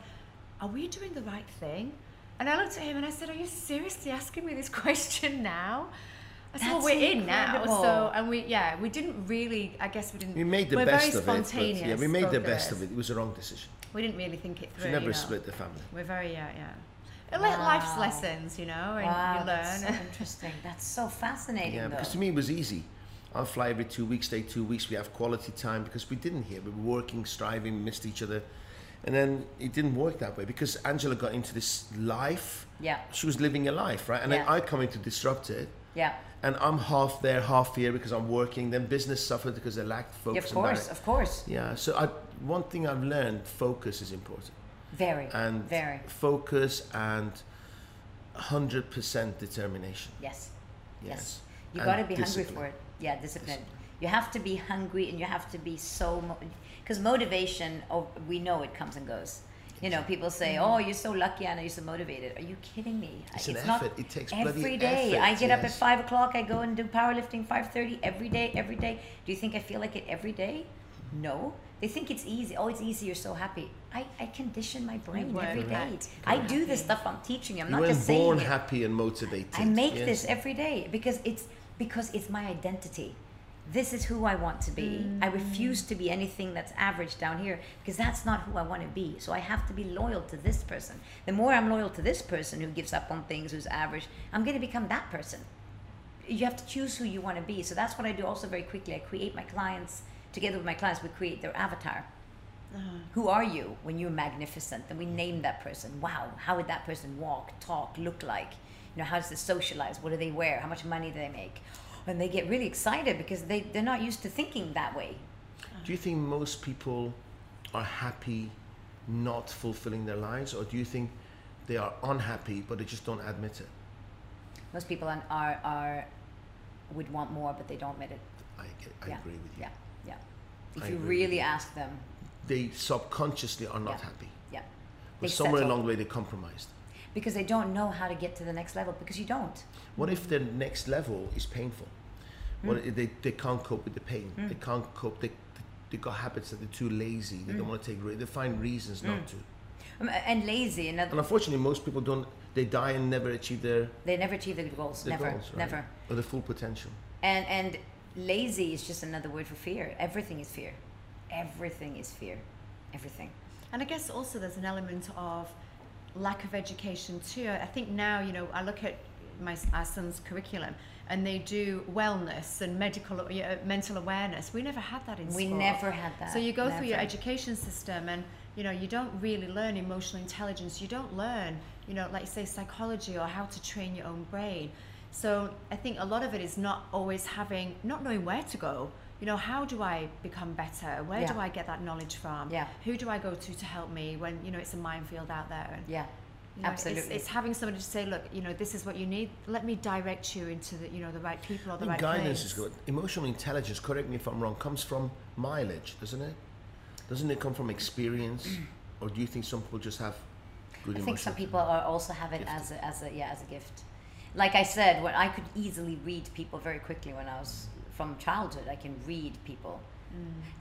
[SPEAKER 3] are we doing the right thing? And I looked at him and I said, are you seriously asking me this question now? I said, well, we're in now. So, and we, yeah, we didn't really, I guess we didn't,
[SPEAKER 1] We made the best of it. But
[SPEAKER 3] spontaneous.
[SPEAKER 1] yeah, we made the best of it. It was the wrong decision.
[SPEAKER 3] We didn't really think it
[SPEAKER 1] We
[SPEAKER 3] through.
[SPEAKER 1] never
[SPEAKER 3] you know.
[SPEAKER 1] split the family.
[SPEAKER 3] We're very, yeah, yeah. It le- Life's lessons, you know, and
[SPEAKER 2] wow,
[SPEAKER 3] you
[SPEAKER 2] that's
[SPEAKER 3] learn.
[SPEAKER 2] so interesting. That's so fascinating.
[SPEAKER 1] Yeah,
[SPEAKER 2] though.
[SPEAKER 1] because to me it was easy. I'll fly every two weeks, stay two weeks. We have quality time because we didn't here. We were working, striving, missed each other, and then it didn't work that way because Angela got into this life.
[SPEAKER 2] yeah,
[SPEAKER 1] She was living a life, right? And
[SPEAKER 2] Yeah.
[SPEAKER 1] then I come in to disrupt it,
[SPEAKER 2] yeah,
[SPEAKER 1] and I'm half there, half here because I'm working. Then business suffered because they lacked
[SPEAKER 2] yeah,
[SPEAKER 1] focus.
[SPEAKER 2] of course, of course.
[SPEAKER 1] Yeah. So I, one thing I've learned: focus is important,
[SPEAKER 2] Very,
[SPEAKER 1] and
[SPEAKER 2] very.
[SPEAKER 1] focus and hundred percent determination.
[SPEAKER 2] Yes, yes. You
[SPEAKER 1] And
[SPEAKER 2] got to be
[SPEAKER 1] discipline.
[SPEAKER 2] hungry for it. Yeah, discipline. You have to be hungry, and you have to be so because motivation. Oh, we know it comes and goes. You know, people say, mm-hmm. "Oh, you're so lucky, Anna. You're so motivated." Are you kidding me?
[SPEAKER 1] It's an
[SPEAKER 2] not
[SPEAKER 1] effort. It takes bloody
[SPEAKER 2] every day.
[SPEAKER 1] effort,
[SPEAKER 2] I get up at five o'clock. I go and do powerlifting five thirty every day. Every day. Do you think I feel like it every day? Mm-hmm. No. They think it's easy. Oh, it's easy. You're so happy. I, I condition my brain
[SPEAKER 3] work
[SPEAKER 2] every day.
[SPEAKER 3] correct,
[SPEAKER 2] I do the stuff I'm teaching. I'm
[SPEAKER 1] You
[SPEAKER 2] not
[SPEAKER 1] weren't
[SPEAKER 2] just saying
[SPEAKER 1] born happy and motivated.
[SPEAKER 2] I make
[SPEAKER 1] yes.
[SPEAKER 2] this every day because it's because it's my identity. This is who I want to be. I mm. refuse to be anything that's average down here because that's not who I want to be. So I have to be loyal to this person. The more I'm loyal to this person who gives up on things, who's average, I'm going to become that person. You have to choose who you want to be. So that's what I do also very quickly. I create my clients together with my clients. We create their avatar. Uh-huh. Who are you when you're magnificent? And we name that person. Wow, how would that person walk, talk, look like? You know, how does they socialize? What do they wear? How much money do they make? And they get really excited because they, they're not used to thinking that way.
[SPEAKER 1] Do you think most people are happy not fulfilling their lives, or do you think they are unhappy but they just don't admit it?
[SPEAKER 2] Most people are, are, are would want more, but they don't admit it.
[SPEAKER 1] I, I
[SPEAKER 2] yeah.
[SPEAKER 1] agree with you.
[SPEAKER 2] Yeah, yeah. If
[SPEAKER 1] I
[SPEAKER 2] you really ask them,
[SPEAKER 1] They subconsciously are not
[SPEAKER 2] Yeah.
[SPEAKER 1] happy,
[SPEAKER 2] yeah.
[SPEAKER 1] but
[SPEAKER 2] They
[SPEAKER 1] somewhere
[SPEAKER 2] settle.
[SPEAKER 1] along the way they compromised.
[SPEAKER 2] Because they don't know how to get to the next level because you don't.
[SPEAKER 1] What if the next level is painful? What
[SPEAKER 2] Hmm.
[SPEAKER 1] if they, they can't cope with the pain? They can't cope. They, they got habits that they're too lazy. They
[SPEAKER 2] Hmm.
[SPEAKER 1] don't want to take. ri- They find reasons not to.
[SPEAKER 2] Um, and lazy, and
[SPEAKER 1] And unfortunately, most people don't. They die and never achieve their,
[SPEAKER 2] they never achieve their goals.
[SPEAKER 1] their
[SPEAKER 2] never,
[SPEAKER 1] goals, right?
[SPEAKER 2] never.
[SPEAKER 1] or the full potential.
[SPEAKER 2] And and lazy is just another word for fear. Everything is fear. Everything is fear. Everything.
[SPEAKER 3] And I guess also there's an element of lack of education too. I think now, you know, I look at my our son's curriculum and they do wellness and medical uh, mental awareness. We never had that in school.
[SPEAKER 2] We
[SPEAKER 3] school.
[SPEAKER 2] never had that.
[SPEAKER 3] So you go through your education system and you know, you don't really learn emotional intelligence. You don't learn, you know, like say psychology or how to train your own brain. So I think a lot of it is not always having not knowing where to go. You know, how do I become better? Where do I get that knowledge from?
[SPEAKER 2] Yeah.
[SPEAKER 3] Who do I go to to help me when, you know, it's a minefield out there? And
[SPEAKER 2] Yeah.
[SPEAKER 3] You know, it's-
[SPEAKER 2] Absolutely.
[SPEAKER 3] It's, having somebody to say, look, you know, this is what you need. Let me direct you into the, you know, the right people or
[SPEAKER 1] I
[SPEAKER 3] the right
[SPEAKER 1] guidance
[SPEAKER 3] place.
[SPEAKER 1] is good. Emotional intelligence, correct me if I'm wrong, comes from mileage, doesn't it? Doesn't it come from experience? or do you think some people just have good
[SPEAKER 2] I think some people are also have it
[SPEAKER 1] Gifted.
[SPEAKER 2] as a, as a yeah as a gift. Like I said, when I could easily read people very quickly when I was from childhood, I can read people.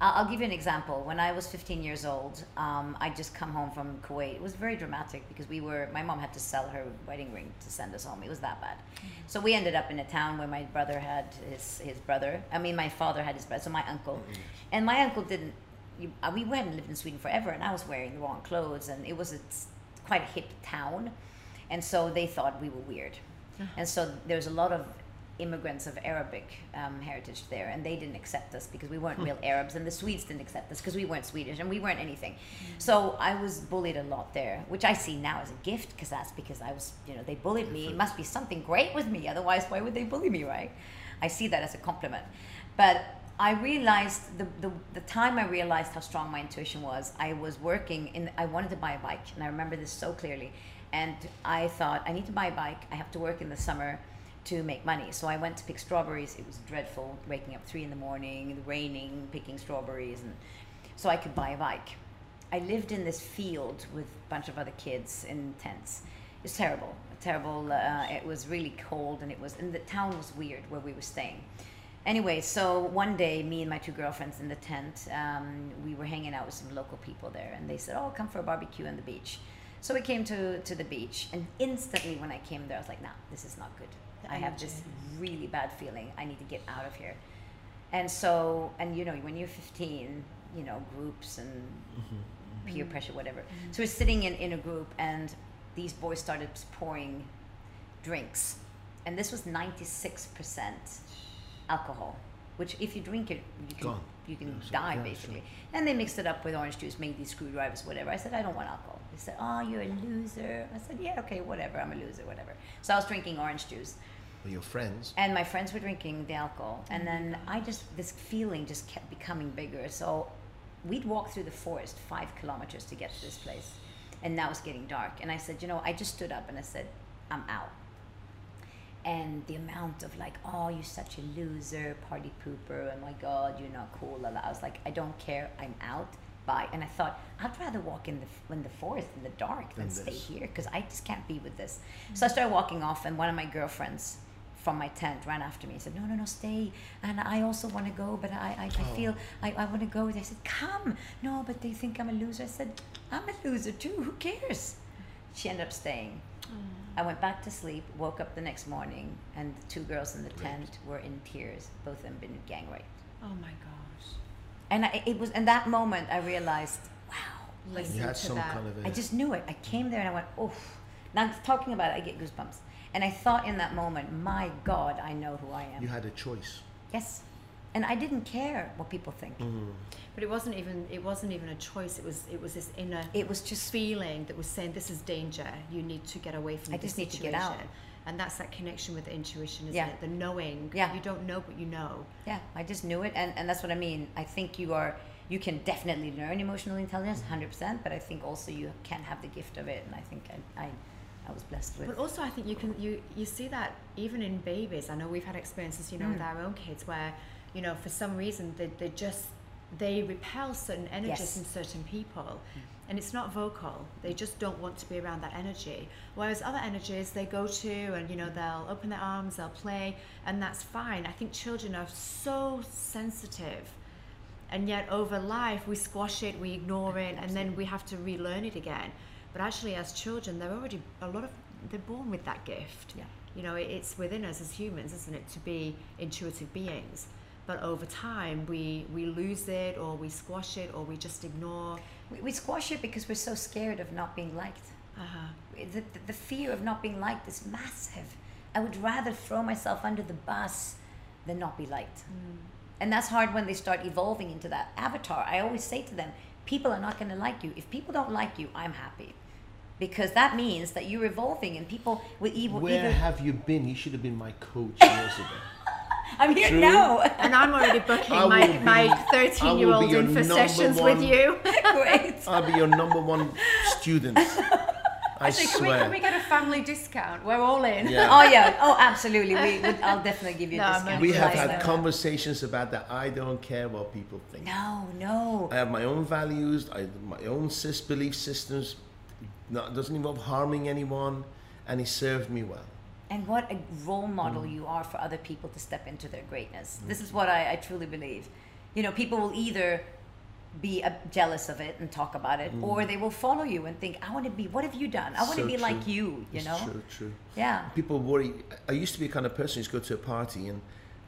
[SPEAKER 2] I'll, I'll give you an example. When I was 15 years old, um, I just come home from Kuwait. It was very dramatic because we were my mom had to sell her wedding ring to send us home. It was that bad. So we ended up in a town where my brother had his his brother. I mean, my father had his brother. So my uncle, and my uncle didn't. You, uh, we hadn't lived in Sweden forever, and I was wearing the wrong clothes, and it was a, quite a hip town, and so they thought we were weird, and so there was a lot of immigrants of Arabic um, heritage there, and they didn't accept us because we weren't real Arabs, and the Swedes didn't accept us because we weren't Swedish and we weren't anything. So I was bullied a lot there, which I see now as a gift because that's because I was, you know, they bullied me. It must be something great with me, otherwise, why would they bully me, right? I see that as a compliment. But I realized the, the, the time I realized how strong my intuition was, I was working in, I wanted to buy a bike, and I remember this so clearly. And I thought, I need to buy a bike, I have to work in the summer to make money. So I went to pick strawberries. It was dreadful, waking up three in the morning, raining, picking strawberries, and so I could buy a bike. I lived in this field with a bunch of other kids in tents. It was terrible, terrible. Uh, it was really cold, and it was, and the town was weird where we were staying. Anyway, so one day, me and my two girlfriends in the tent, um, we were hanging out with some local people there, and they said, "Oh, come for a barbecue on the beach." So we came to to the beach, and instantly when I came there, I was like, "Nah, this is not good.
[SPEAKER 3] The
[SPEAKER 2] I have this
[SPEAKER 3] energy.
[SPEAKER 2] really bad feeling. I need to get out of here." And so, and you know, when you're 15, you know, groups and mm-hmm. peer mm-hmm. pressure, whatever. Mm-hmm. So we're sitting in, in a group, and these boys started pouring drinks. And this was 96% alcohol, which if you drink it, you can,
[SPEAKER 1] Gone.
[SPEAKER 2] you can
[SPEAKER 1] Yeah,
[SPEAKER 2] die,
[SPEAKER 1] yeah,
[SPEAKER 2] basically. And they mixed it up with orange juice, made these screwdrivers, whatever. I said, I don't want alcohol. They said, Oh, you're a loser. I said, Yeah, okay, whatever. I'm a loser, whatever. So I was drinking orange juice
[SPEAKER 1] With your friends.
[SPEAKER 2] and my friends were drinking the alcohol. And mm-hmm. then i just this feeling just kept becoming bigger. So we'd walk through the forest five kilometers to get to this place. And now it's getting dark. And i said you know i just stood up and i said i'm out. And the amount of like oh you're such a loser party pooper. Oh my god you're not cool. La, la. i was like i don't care. I'm out. Bye. And i thought i'd rather walk in the in the forest in the dark than
[SPEAKER 1] Than
[SPEAKER 2] stay here because i just can't be with this. Mm-hmm. So i started walking off and one of my girlfriends from my tent ran after me and said, No, no, no, stay. And I also want to go, but I, I, I
[SPEAKER 1] Oh.
[SPEAKER 2] feel I, I want to go. They said, Come. No, but they think I'm a loser. I said, I'm a loser too. Who cares? She ended up staying. Mm. I went back to sleep, woke up the next morning, and the two girls in the
[SPEAKER 1] Raped.
[SPEAKER 2] tent were in tears. Both of them been gang raped.
[SPEAKER 3] Oh my gosh.
[SPEAKER 2] And I, it was in that moment I realized, wow, like,
[SPEAKER 3] Listen
[SPEAKER 1] You had
[SPEAKER 3] to
[SPEAKER 1] some
[SPEAKER 3] that.
[SPEAKER 1] kind of a.
[SPEAKER 2] I just knew it. I came there and I went, oh. Now talking about it, I get goosebumps. And I thought in that moment, my God, I know who I am.
[SPEAKER 1] you had a choice.
[SPEAKER 2] Yes. And I didn't care what people think.
[SPEAKER 1] Mm.
[SPEAKER 3] But it wasn't even it wasn't even a choice. It was it was this inner
[SPEAKER 2] It was just
[SPEAKER 3] feeling that was saying this is danger. You need to get away from
[SPEAKER 2] I
[SPEAKER 3] this
[SPEAKER 2] just need to get
[SPEAKER 3] situation.
[SPEAKER 2] out.
[SPEAKER 3] And that's that connection with the intuition, isn't
[SPEAKER 2] Yeah.
[SPEAKER 3] it? The knowing.
[SPEAKER 2] Yeah.
[SPEAKER 3] You don't know, but you know.
[SPEAKER 2] yeah, I just knew it and, and that's what I mean. I think you are you can definitely learn emotional intelligence, hundred percent, but I think also you can have the gift of it and I think I I, I was blessed with
[SPEAKER 3] But also, I think you can you you see that even in babies. I know we've had experiences, you know, with
[SPEAKER 2] Mm.
[SPEAKER 3] our own kids where, you know, for some reason they they just they repel certain energies
[SPEAKER 2] Yes.
[SPEAKER 3] in certain people. And it's not vocal. They just don't want to be around that energy. Whereas other energies they go to and you know they'll open their arms, they'll play, and that's fine. I think children are so sensitive. And yet over life we squash it, we ignore it, and then we have to relearn it again. But actually as children they're already a lot of they're born with that gift.
[SPEAKER 2] Yeah.
[SPEAKER 3] You know, it's within us as humans, isn't it, to be intuitive beings. But over time we we lose it or we squash it or we just ignore
[SPEAKER 2] we, we squash it because we're so scared of not being liked.
[SPEAKER 3] uh-huh.
[SPEAKER 2] the, the, the fear of not being liked is massive. I would rather throw myself under the bus than not be liked. And that's hard when they start evolving into that avatar. I always say to them, people are not going to like you. If people don't like you, I'm happy. Because that means that you're evolving and people will evil
[SPEAKER 1] Where
[SPEAKER 2] either.
[SPEAKER 1] have you been? You should have been my coach years ago.
[SPEAKER 2] I'm here
[SPEAKER 1] True.
[SPEAKER 2] now.
[SPEAKER 3] And I'm already booking
[SPEAKER 1] I
[SPEAKER 3] my,
[SPEAKER 1] be-
[SPEAKER 3] my 13 year old
[SPEAKER 1] your
[SPEAKER 3] in for
[SPEAKER 1] number
[SPEAKER 3] sessions with you.
[SPEAKER 2] Great.
[SPEAKER 1] I'll be your number one student. I
[SPEAKER 3] Actually, can we,
[SPEAKER 1] swear.
[SPEAKER 3] can we get a family discount? We're all in.
[SPEAKER 1] Yeah.
[SPEAKER 2] Oh yeah. Oh, absolutely. We, we, I'll definitely give you no, a
[SPEAKER 3] No,
[SPEAKER 2] discount.
[SPEAKER 3] man.
[SPEAKER 1] we have had
[SPEAKER 2] though.
[SPEAKER 1] conversations about that. I don't care what people think.
[SPEAKER 2] No, no.
[SPEAKER 1] I have my own values, I, my own sys, belief systems. Not, doesn't involve harming anyone, and he served me well.
[SPEAKER 2] And what a role model
[SPEAKER 1] Mm.
[SPEAKER 2] you are for other people to step into their greatness. This is what I, I truly believe. You know, people will either be uh, jealous of it and talk about it, or they will follow you and think, "I want to be. What have you done? I want to
[SPEAKER 1] Mm.
[SPEAKER 2] Be
[SPEAKER 1] true.
[SPEAKER 2] like you." You
[SPEAKER 1] It's
[SPEAKER 2] know?
[SPEAKER 1] true, true.
[SPEAKER 2] Yeah.
[SPEAKER 1] People worry. I used to be a kind of person who's go to a party, and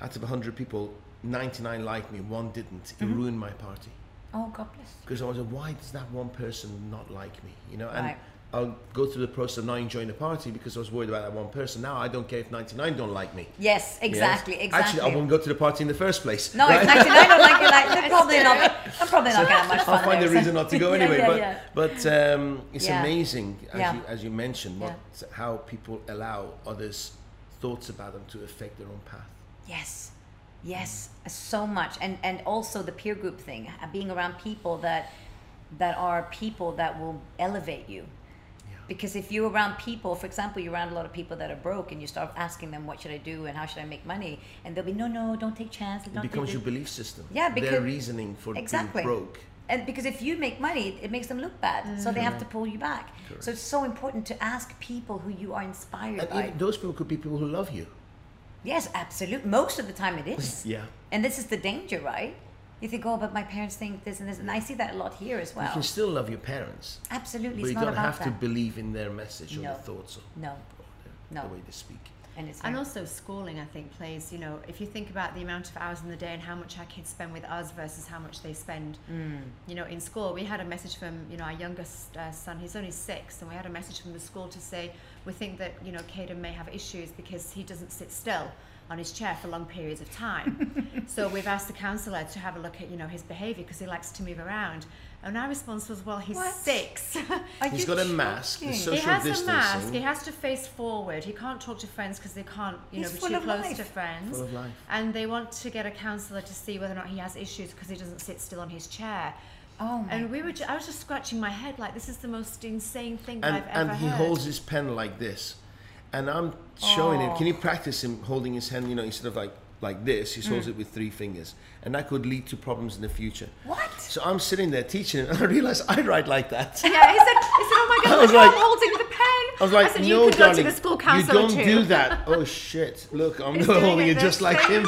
[SPEAKER 1] out of 100 people, 99 liked me, one didn't. It
[SPEAKER 2] Mm-hmm.
[SPEAKER 1] ruined my party.
[SPEAKER 2] Oh, God bless.
[SPEAKER 1] Because I was like, why does that one person not like me? You know, and
[SPEAKER 2] Right.
[SPEAKER 1] I'll go through the process of not enjoying the party because I was worried about that one person. Now I don't care if 99 don't like me.
[SPEAKER 2] Yes, exactly,
[SPEAKER 1] Yes?
[SPEAKER 2] exactly.
[SPEAKER 1] Actually, I won't go to the party in the first place.
[SPEAKER 2] No,
[SPEAKER 1] right?
[SPEAKER 2] if 99 don't like you, like, they're probably not. I'm probably not gonna have much fun.
[SPEAKER 1] I'll find
[SPEAKER 2] there,
[SPEAKER 1] a
[SPEAKER 2] so-
[SPEAKER 1] reason not to go
[SPEAKER 2] Yeah,
[SPEAKER 1] anyway.
[SPEAKER 2] yeah,
[SPEAKER 1] but
[SPEAKER 2] yeah.
[SPEAKER 1] but um, it's
[SPEAKER 2] Yeah.
[SPEAKER 1] amazing as
[SPEAKER 2] Yeah.
[SPEAKER 1] you as you mentioned what
[SPEAKER 2] Yeah.
[SPEAKER 1] how people allow others' thoughts about them to affect their own path.
[SPEAKER 2] Yes, yes, so much, and and also the peer group thing, uh, being around people that that are people that will elevate you.
[SPEAKER 1] Yeah.
[SPEAKER 2] Because if you're around people, for example, you're around a lot of people that are broke, and you start asking them, "What should I do?" and "How should I make money?" and they'll be, "No, no, don't take chances."
[SPEAKER 1] It becomes your belief system.
[SPEAKER 2] Yeah, because their
[SPEAKER 1] reasoning for
[SPEAKER 2] Exactly.
[SPEAKER 1] being broke.
[SPEAKER 2] And because if you make money, it makes them look bad, so they have to pull you back. So it's so important to ask people who you are inspired
[SPEAKER 1] And
[SPEAKER 2] by.
[SPEAKER 1] those people could be people who love you.
[SPEAKER 2] Yes, absolutely. Most of the time it is.
[SPEAKER 1] Yeah.
[SPEAKER 2] And this is the danger, right? You think, oh, but my parents think this and this, and I see that a lot here as well.
[SPEAKER 1] You can still love your parents,
[SPEAKER 2] Absolutely,
[SPEAKER 1] but you don't have
[SPEAKER 2] that.
[SPEAKER 1] to believe in their message or
[SPEAKER 2] No.
[SPEAKER 1] their thoughts or,
[SPEAKER 2] no,
[SPEAKER 1] or their,
[SPEAKER 2] No.
[SPEAKER 1] the way they speak.
[SPEAKER 2] And it's
[SPEAKER 3] And also schooling, I think, plays, you know, if you think about the amount of hours in the day and how much our kids spend with us versus how much they spend,
[SPEAKER 2] Mm.
[SPEAKER 3] you know, in school. We had a message from, you know, our youngest uh, son, he's only six, and we had a message from the school to say, we think that, you know, Caden may have issues because he doesn't sit still on his chair for long periods of time. so we've asked the counsellor to have a look at, you know, his behaviour because he likes to move around. And our response was, well, he's
[SPEAKER 2] What?
[SPEAKER 3] six.
[SPEAKER 2] Are
[SPEAKER 1] He's
[SPEAKER 2] you
[SPEAKER 1] got a mask, the
[SPEAKER 2] joking?
[SPEAKER 3] he
[SPEAKER 1] Social
[SPEAKER 3] has a mask. He has to face forward. He can't talk to friends because they can't, you
[SPEAKER 2] He's
[SPEAKER 3] know, be too close
[SPEAKER 2] life.
[SPEAKER 3] to friends.
[SPEAKER 1] Full of life.
[SPEAKER 3] And they want to get a counsellor to see whether or not he has issues because he doesn't sit still on his chair.
[SPEAKER 2] Oh my
[SPEAKER 3] And we were, ju- I was just scratching my head like this is the most insane thing
[SPEAKER 1] and,
[SPEAKER 3] I've ever heard
[SPEAKER 1] and he
[SPEAKER 3] heard.
[SPEAKER 1] holds his pen like this and i'm showing him can you
[SPEAKER 2] Oh.
[SPEAKER 1] practice him holding his hand you know instead of like like this he
[SPEAKER 2] Mm.
[SPEAKER 1] holds it with three fingers and that could lead to problems in the future
[SPEAKER 2] What?
[SPEAKER 1] so i'm sitting there teaching him and i realize i write like that
[SPEAKER 3] yeah, he said, he said, oh my
[SPEAKER 1] I
[SPEAKER 3] god,
[SPEAKER 1] was
[SPEAKER 3] look how
[SPEAKER 1] like-
[SPEAKER 3] I'm holding the pen.
[SPEAKER 1] I was like,
[SPEAKER 3] said,
[SPEAKER 1] no,
[SPEAKER 3] you could
[SPEAKER 1] darling,
[SPEAKER 3] go to the school
[SPEAKER 1] you don't
[SPEAKER 3] too.
[SPEAKER 1] do that. Oh shit! Look, I'm not holding
[SPEAKER 3] it
[SPEAKER 1] it just
[SPEAKER 3] this
[SPEAKER 1] like him,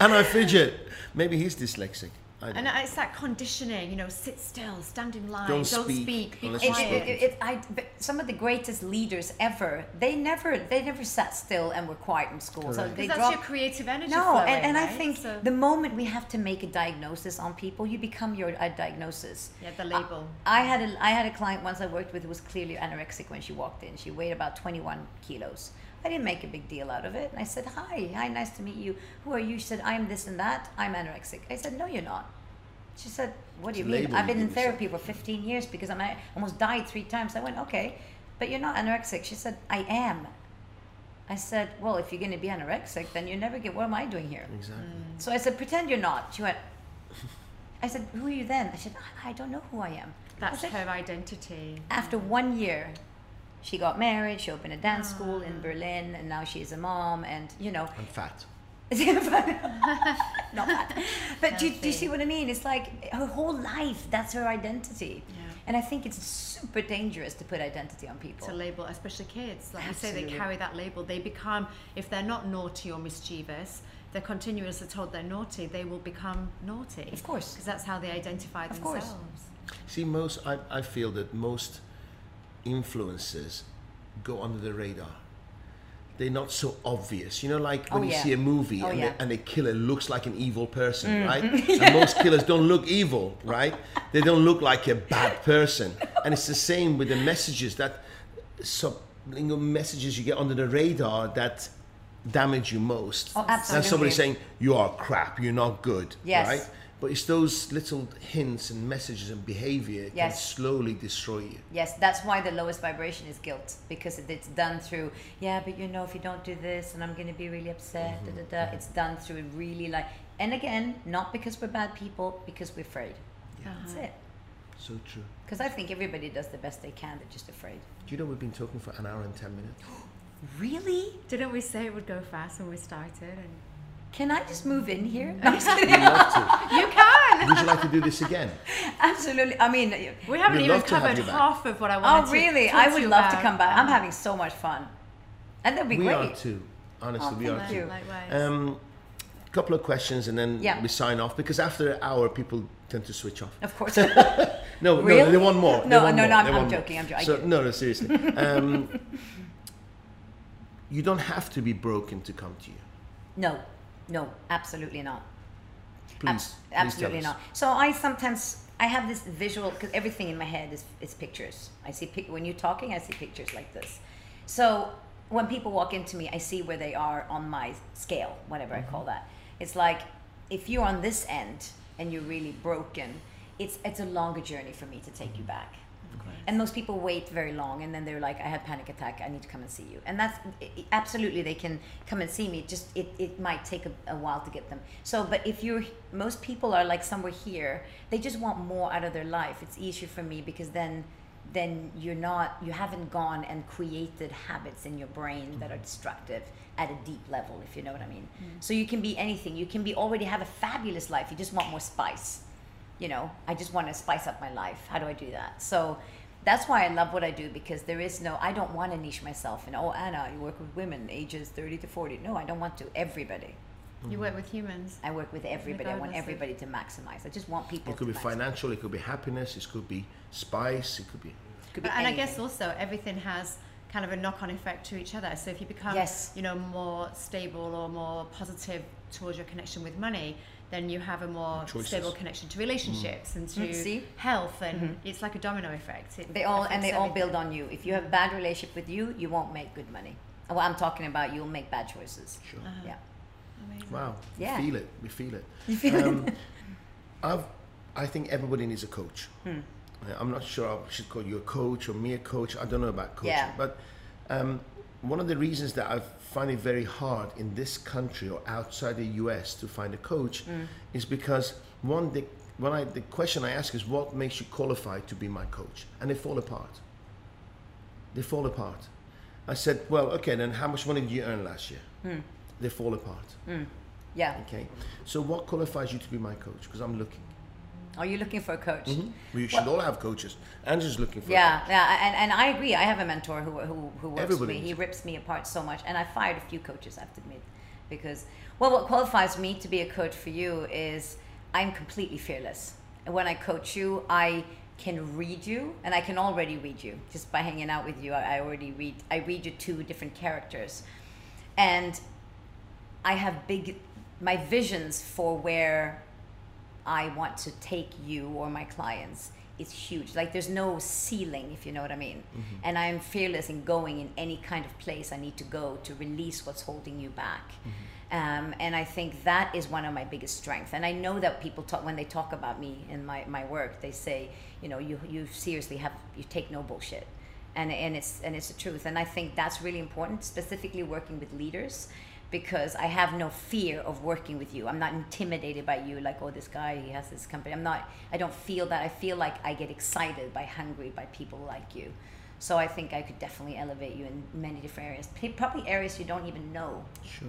[SPEAKER 1] and I fidget. Maybe he's dyslexic. I
[SPEAKER 3] And it's that conditioning, you know, sit still, stand in line,
[SPEAKER 1] Don't
[SPEAKER 3] don't,
[SPEAKER 1] speak
[SPEAKER 3] speak, be
[SPEAKER 2] It,
[SPEAKER 3] quiet.
[SPEAKER 2] it, it, it, I, some of the greatest leaders ever, they never, they never sat still and were quiet in school. So they
[SPEAKER 3] that's
[SPEAKER 2] dropped
[SPEAKER 3] your creative energy
[SPEAKER 2] No,
[SPEAKER 3] flowing,
[SPEAKER 2] and, and I think
[SPEAKER 3] So-
[SPEAKER 2] the moment we have to make a diagnosis on people, you become your uh, diagnosis.
[SPEAKER 3] yeah, the label.
[SPEAKER 2] I had a I had a client once I worked with who was clearly anorexic when she walked in. She weighed about 21 kilos. I didn't make a big deal out of it. And I said, "Hi, hi, nice to meet you. Who are you?" She said, "I'm this and that. I'm anorexic." I said, "No, you're not." She said, "What do you
[SPEAKER 1] a
[SPEAKER 2] mean? I've been in therapy for 15 years because I'm, I almost died three times." I went, "Okay, but you're not anorexic." She said, "I am." I said, "Well, if you're going to be anorexic, then you never get. What am I doing here?"
[SPEAKER 1] exactly. Mm.
[SPEAKER 2] So I said, pretend you're not. She went, I said, who are you then? I said, I I don't know who I am.
[SPEAKER 3] That's
[SPEAKER 2] I said,
[SPEAKER 3] her identity.
[SPEAKER 2] After mm. one year, she got married, she opened a dance ah. school in Berlin, and now she's a mom, and you know,
[SPEAKER 1] I'm fat.
[SPEAKER 2] not fat. But do, you- do you see what I mean? It's like her whole life, that's her identity.
[SPEAKER 3] Yeah.
[SPEAKER 2] And I think it's super dangerous to put identity on people.
[SPEAKER 3] to label, especially kids. Like you say, they carry that label. They become, if they're not naughty or mischievous, they're continuously told they're naughty. They will become naughty.
[SPEAKER 2] Of course.
[SPEAKER 3] because that's how they identify
[SPEAKER 2] Of course.
[SPEAKER 3] themselves.
[SPEAKER 1] See, most I, I feel that most influences go under the radar. They're not so obvious. You know, like when
[SPEAKER 2] Oh,
[SPEAKER 1] you see a movie
[SPEAKER 2] Oh,
[SPEAKER 1] and,
[SPEAKER 2] yeah. Mm.
[SPEAKER 1] the, and the killer looks like an evil person, right? And most killers don't look evil, right? They don't look like a bad person. And it's the same with the messages that sublingual messages you get under the radar that damage you most.
[SPEAKER 2] Oh, absolutely.
[SPEAKER 1] That's somebody saying you are crap, you're not good,
[SPEAKER 2] Yes.
[SPEAKER 1] right? But it's those little hints and messages and behavior can slowly destroy you.
[SPEAKER 2] Yes, that's why the lowest vibration is guilt because it's done through. Yeah, but you know, if you don't do this, and I'm going to be really upset. Da, da, da. It's done through really like, and again, not because we're bad people, because we're afraid. Yeah. That's
[SPEAKER 3] Uh-huh.
[SPEAKER 2] it.
[SPEAKER 1] So true.
[SPEAKER 2] Because I think everybody does the best they can. They're just afraid.
[SPEAKER 1] Do you know we've been talking for an hour and ten minutes?
[SPEAKER 2] Really?
[SPEAKER 3] Didn't we say it would go fast when we started? And
[SPEAKER 2] Can I just move in here? No, I'm kidding.
[SPEAKER 1] love to.
[SPEAKER 3] you can.
[SPEAKER 1] Would you like to do this again?
[SPEAKER 2] Absolutely. I mean,
[SPEAKER 3] We haven't even
[SPEAKER 1] love have
[SPEAKER 3] covered half of what I wanted
[SPEAKER 2] oh
[SPEAKER 3] to
[SPEAKER 2] really?
[SPEAKER 3] talk
[SPEAKER 2] I would
[SPEAKER 3] you
[SPEAKER 2] love to come back. I'm
[SPEAKER 3] Um,
[SPEAKER 2] having so much fun, and that'd be
[SPEAKER 1] we
[SPEAKER 2] great.
[SPEAKER 1] are too. Honestly,
[SPEAKER 2] Oh,
[SPEAKER 1] we are
[SPEAKER 2] thank
[SPEAKER 1] too.
[SPEAKER 2] you.
[SPEAKER 3] Likewise.
[SPEAKER 1] Um, couple of questions and then
[SPEAKER 2] Yeah.
[SPEAKER 1] we sign off because after an hour people tend to switch off.
[SPEAKER 2] Of course.
[SPEAKER 1] No, no, they want more.
[SPEAKER 2] No,
[SPEAKER 1] want
[SPEAKER 2] no,
[SPEAKER 1] more.
[SPEAKER 2] no, I'm-
[SPEAKER 1] They
[SPEAKER 2] I'm
[SPEAKER 1] want more.
[SPEAKER 2] joking, I'm jo- I
[SPEAKER 1] So, no, no, seriously. Um, you don't have to be broken to come to you.
[SPEAKER 2] no, no, absolutely not.
[SPEAKER 1] Please, tell
[SPEAKER 2] absolutely not. So I sometimes I have this visual because everything in my head is, is pictures. I see pic- when you're talking, I see pictures like this. So when people walk into me, I see where they are on my scale, whatever I
[SPEAKER 1] Mm-hmm.
[SPEAKER 2] call that. It's like if you're on this end and you're really broken, it's it's a longer journey for me to take you back. And most people wait very long, and then they're like, "I had panic attack. I need to come and see you." And that's absolutely they can come and see me. Just it, it might take a, a while to get them. So, but if you're most people are like somewhere here, they just want more out of their life. It's easier for me because then then you're not you haven't gone and created habits in your brain that are mm-hmm. destructive at a deep level if you know what i mean mm-hmm. so you can be anything you can be already have a fabulous life you just want more spice you know i just want to spice up my life how do i do that so that's why i love what i do because there is no i don't want to niche myself and, oh anna you work with women ages 30 to 40 no i don't want to everybody
[SPEAKER 3] You work with humans.
[SPEAKER 2] i work with everybody i want everybody to maximize i just want people
[SPEAKER 1] It could
[SPEAKER 2] to
[SPEAKER 1] be
[SPEAKER 2] maximize.
[SPEAKER 1] financial, it could be happiness, it could be spice, it could be.
[SPEAKER 2] Could be
[SPEAKER 3] and I guess also everything has kind of a knock-on effect to each other. So if you become,
[SPEAKER 2] Yes.
[SPEAKER 3] you know, more stable or more positive towards your connection with money, then you have a more
[SPEAKER 1] Choices.
[SPEAKER 3] stable connection to relationships and to
[SPEAKER 2] Mm, see?
[SPEAKER 3] health, and it's like a domino effect. It
[SPEAKER 2] They all and
[SPEAKER 3] affects
[SPEAKER 2] they all build on you. If you have bad relationship with you, you won't make good money. And What I'm talking about, you'll make bad choices.
[SPEAKER 1] Sure.
[SPEAKER 3] Uh-huh.
[SPEAKER 2] Yeah.
[SPEAKER 3] Amazing.
[SPEAKER 1] Wow.
[SPEAKER 2] Yeah.
[SPEAKER 1] We feel it. We feel it.
[SPEAKER 2] You feel
[SPEAKER 1] Um, I've, I think everybody needs a coach.
[SPEAKER 2] Hmm.
[SPEAKER 1] I'm not sure I should call you a coach or me a coach. I don't know about coaching.
[SPEAKER 2] Yeah.
[SPEAKER 1] But um, one of the reasons that I find it very hard in this country or outside the US to find a coach
[SPEAKER 2] Hmm.
[SPEAKER 1] is because one, the, when I, the question I ask is what makes you qualified to be my coach? And they fall apart. They fall apart. I said, well, okay, then how much money did you earn last year?
[SPEAKER 2] Hmm.
[SPEAKER 1] They fall apart.
[SPEAKER 2] Yeah.
[SPEAKER 1] Okay. So what qualifies you to be my coach? Because I'm looking.
[SPEAKER 2] Are you looking for a coach? Mm-hmm.
[SPEAKER 1] We should all have coaches. Andrew's looking for. a
[SPEAKER 2] Yeah,
[SPEAKER 1] coach.
[SPEAKER 2] yeah, and, and I agree. I have a mentor who, who, who works
[SPEAKER 1] Everybody
[SPEAKER 2] with me. He rips me apart so much, and I fired a few coaches. I have to admit, because well, what qualifies me to be a coach for you is I'm completely fearless. And when I coach you, I can read you, and I can already read you just by hanging out with you. I, I already read. I read you two different characters, and I have big my visions for where I want to take you or my clients is huge. Like there's no ceiling, if you know what I mean. And I'm fearless in going in any kind of place I need to go to release what's holding you back. Um, and I think that is one of my biggest strengths. And I know that people talk when they talk about me in my, my work, they say, you know, you you seriously have you take no bullshit. And, and it's and it's the truth. And I think that's really important, specifically working with leaders because I have no fear of working with you. I'm not intimidated by you, like, oh, this guy, he has this company. I'm not, I don't feel that. I feel like I get excited by hungry by people like you. So I think I could definitely elevate you in many different areas, probably areas you don't even know.
[SPEAKER 1] Sure.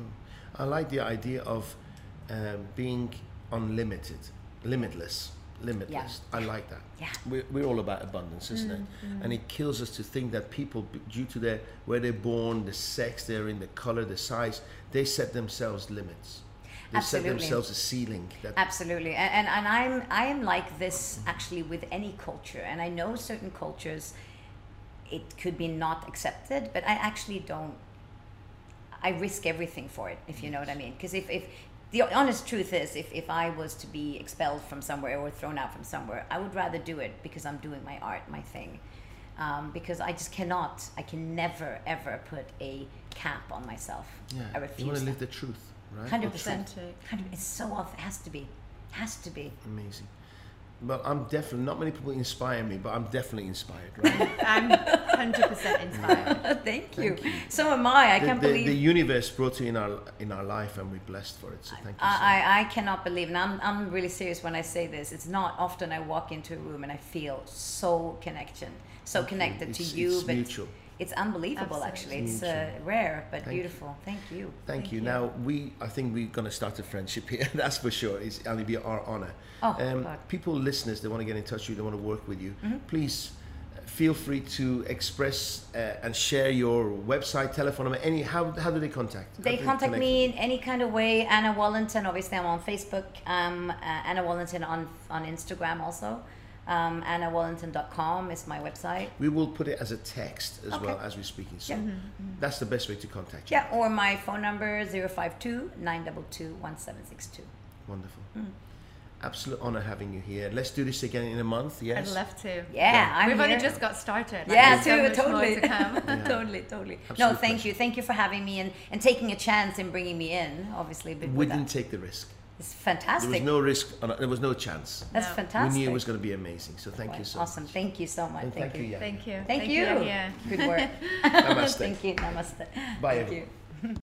[SPEAKER 1] I like the idea of um, being unlimited, limitless, limitless. I like that.
[SPEAKER 2] Yeah.
[SPEAKER 1] We're, we're all about abundance, isn't it? Mm-hmm. And it kills us to think that people, due to their where they're born, the sex they're in, the color, the size, they set themselves limits. They
[SPEAKER 2] Absolutely.
[SPEAKER 1] set themselves a ceiling. That
[SPEAKER 2] Absolutely, and, and and I'm I am like this actually with any culture, and I know certain cultures, it could be not accepted, but I actually don't. I risk everything for it, if you know what I mean. Because if, if the honest truth is, if, if I was to be expelled from somewhere or thrown out from somewhere, I would rather do it because I'm doing my art, my thing. Um, because I just cannot, I can never ever put a cap on myself.
[SPEAKER 1] yeah.
[SPEAKER 2] I refuse.
[SPEAKER 1] you want to live the truth, right?
[SPEAKER 2] Hundred percent. It's so off. It has to be. Has to be.
[SPEAKER 1] Amazing. Well, I'm definitely not many people inspire me, but I'm definitely inspired. Right?
[SPEAKER 3] I'm 100% inspired.
[SPEAKER 2] thank you. So am I. I
[SPEAKER 1] the,
[SPEAKER 2] can't
[SPEAKER 1] the,
[SPEAKER 2] believe.
[SPEAKER 1] the universe brought you in our in our life, and we're blessed for it. So thank you. so.
[SPEAKER 2] I, I, I cannot believe, and I'm, I'm really serious when I say this. It's not often I walk into a room and I feel so connection, so
[SPEAKER 1] Thank you.
[SPEAKER 2] connected
[SPEAKER 1] It's-
[SPEAKER 2] to you.
[SPEAKER 1] it's
[SPEAKER 2] but
[SPEAKER 1] mutual.
[SPEAKER 2] It's unbelievable, actually. It's uh, rare but
[SPEAKER 1] Thank you.
[SPEAKER 2] beautiful. Thank you.
[SPEAKER 1] Thank, you. Now we, I think we're going to start a friendship here. That's for sure. It's going to be our honor.
[SPEAKER 2] Oh,
[SPEAKER 1] um,
[SPEAKER 2] God.
[SPEAKER 1] people, listeners, they want to get in touch with you. They want to work with you.
[SPEAKER 2] Mm-hmm.
[SPEAKER 1] Please uh, feel free to express uh, and share your website, telephone number. Any how how do they contact? How
[SPEAKER 2] They
[SPEAKER 1] do
[SPEAKER 2] contact me in any kind of way. Anna Wallington, obviously, I'm on Facebook. Um, uh, Anna Wallington on on Instagram also. Um, AnnaWallington.com is my website.
[SPEAKER 1] We will put it as a text as
[SPEAKER 2] Okay.
[SPEAKER 1] well as we're speaking. So
[SPEAKER 2] Yeah.
[SPEAKER 1] that's the best way to contact you.
[SPEAKER 2] Yeah, or my phone number 052 922 1762.
[SPEAKER 1] Wonderful.
[SPEAKER 2] Mm.
[SPEAKER 1] Absolute honor having you here. Let's do this again in a month. Yes.
[SPEAKER 3] I'd love to.
[SPEAKER 2] Yeah, I'm
[SPEAKER 3] We've
[SPEAKER 2] here.
[SPEAKER 3] only just got started.
[SPEAKER 2] Yeah,
[SPEAKER 3] there's so
[SPEAKER 2] too,
[SPEAKER 3] much more
[SPEAKER 2] totally.
[SPEAKER 3] to.
[SPEAKER 1] Yeah.
[SPEAKER 2] totally, totally. no, thank
[SPEAKER 1] pleasure.
[SPEAKER 2] you. Thank you for having me and, and taking a chance in bringing me in, obviously.
[SPEAKER 1] We didn't
[SPEAKER 2] that.
[SPEAKER 1] take the risk.
[SPEAKER 2] It's fantastic.
[SPEAKER 1] There was no risk. Uh, there was no chance.
[SPEAKER 2] That's
[SPEAKER 3] No.
[SPEAKER 2] fantastic.
[SPEAKER 1] We knew it was going to be amazing. So thank you so much.
[SPEAKER 2] awesome.
[SPEAKER 1] much.
[SPEAKER 2] Thank you so much. Thank,
[SPEAKER 1] thank you,
[SPEAKER 2] you.
[SPEAKER 1] yeah.
[SPEAKER 3] Thank you.
[SPEAKER 2] Thank, you.
[SPEAKER 3] Yeah.
[SPEAKER 2] Good work.
[SPEAKER 1] Namaste.
[SPEAKER 2] thank you. Namaste.
[SPEAKER 1] Bye,
[SPEAKER 2] Thank
[SPEAKER 1] everyone.
[SPEAKER 2] you.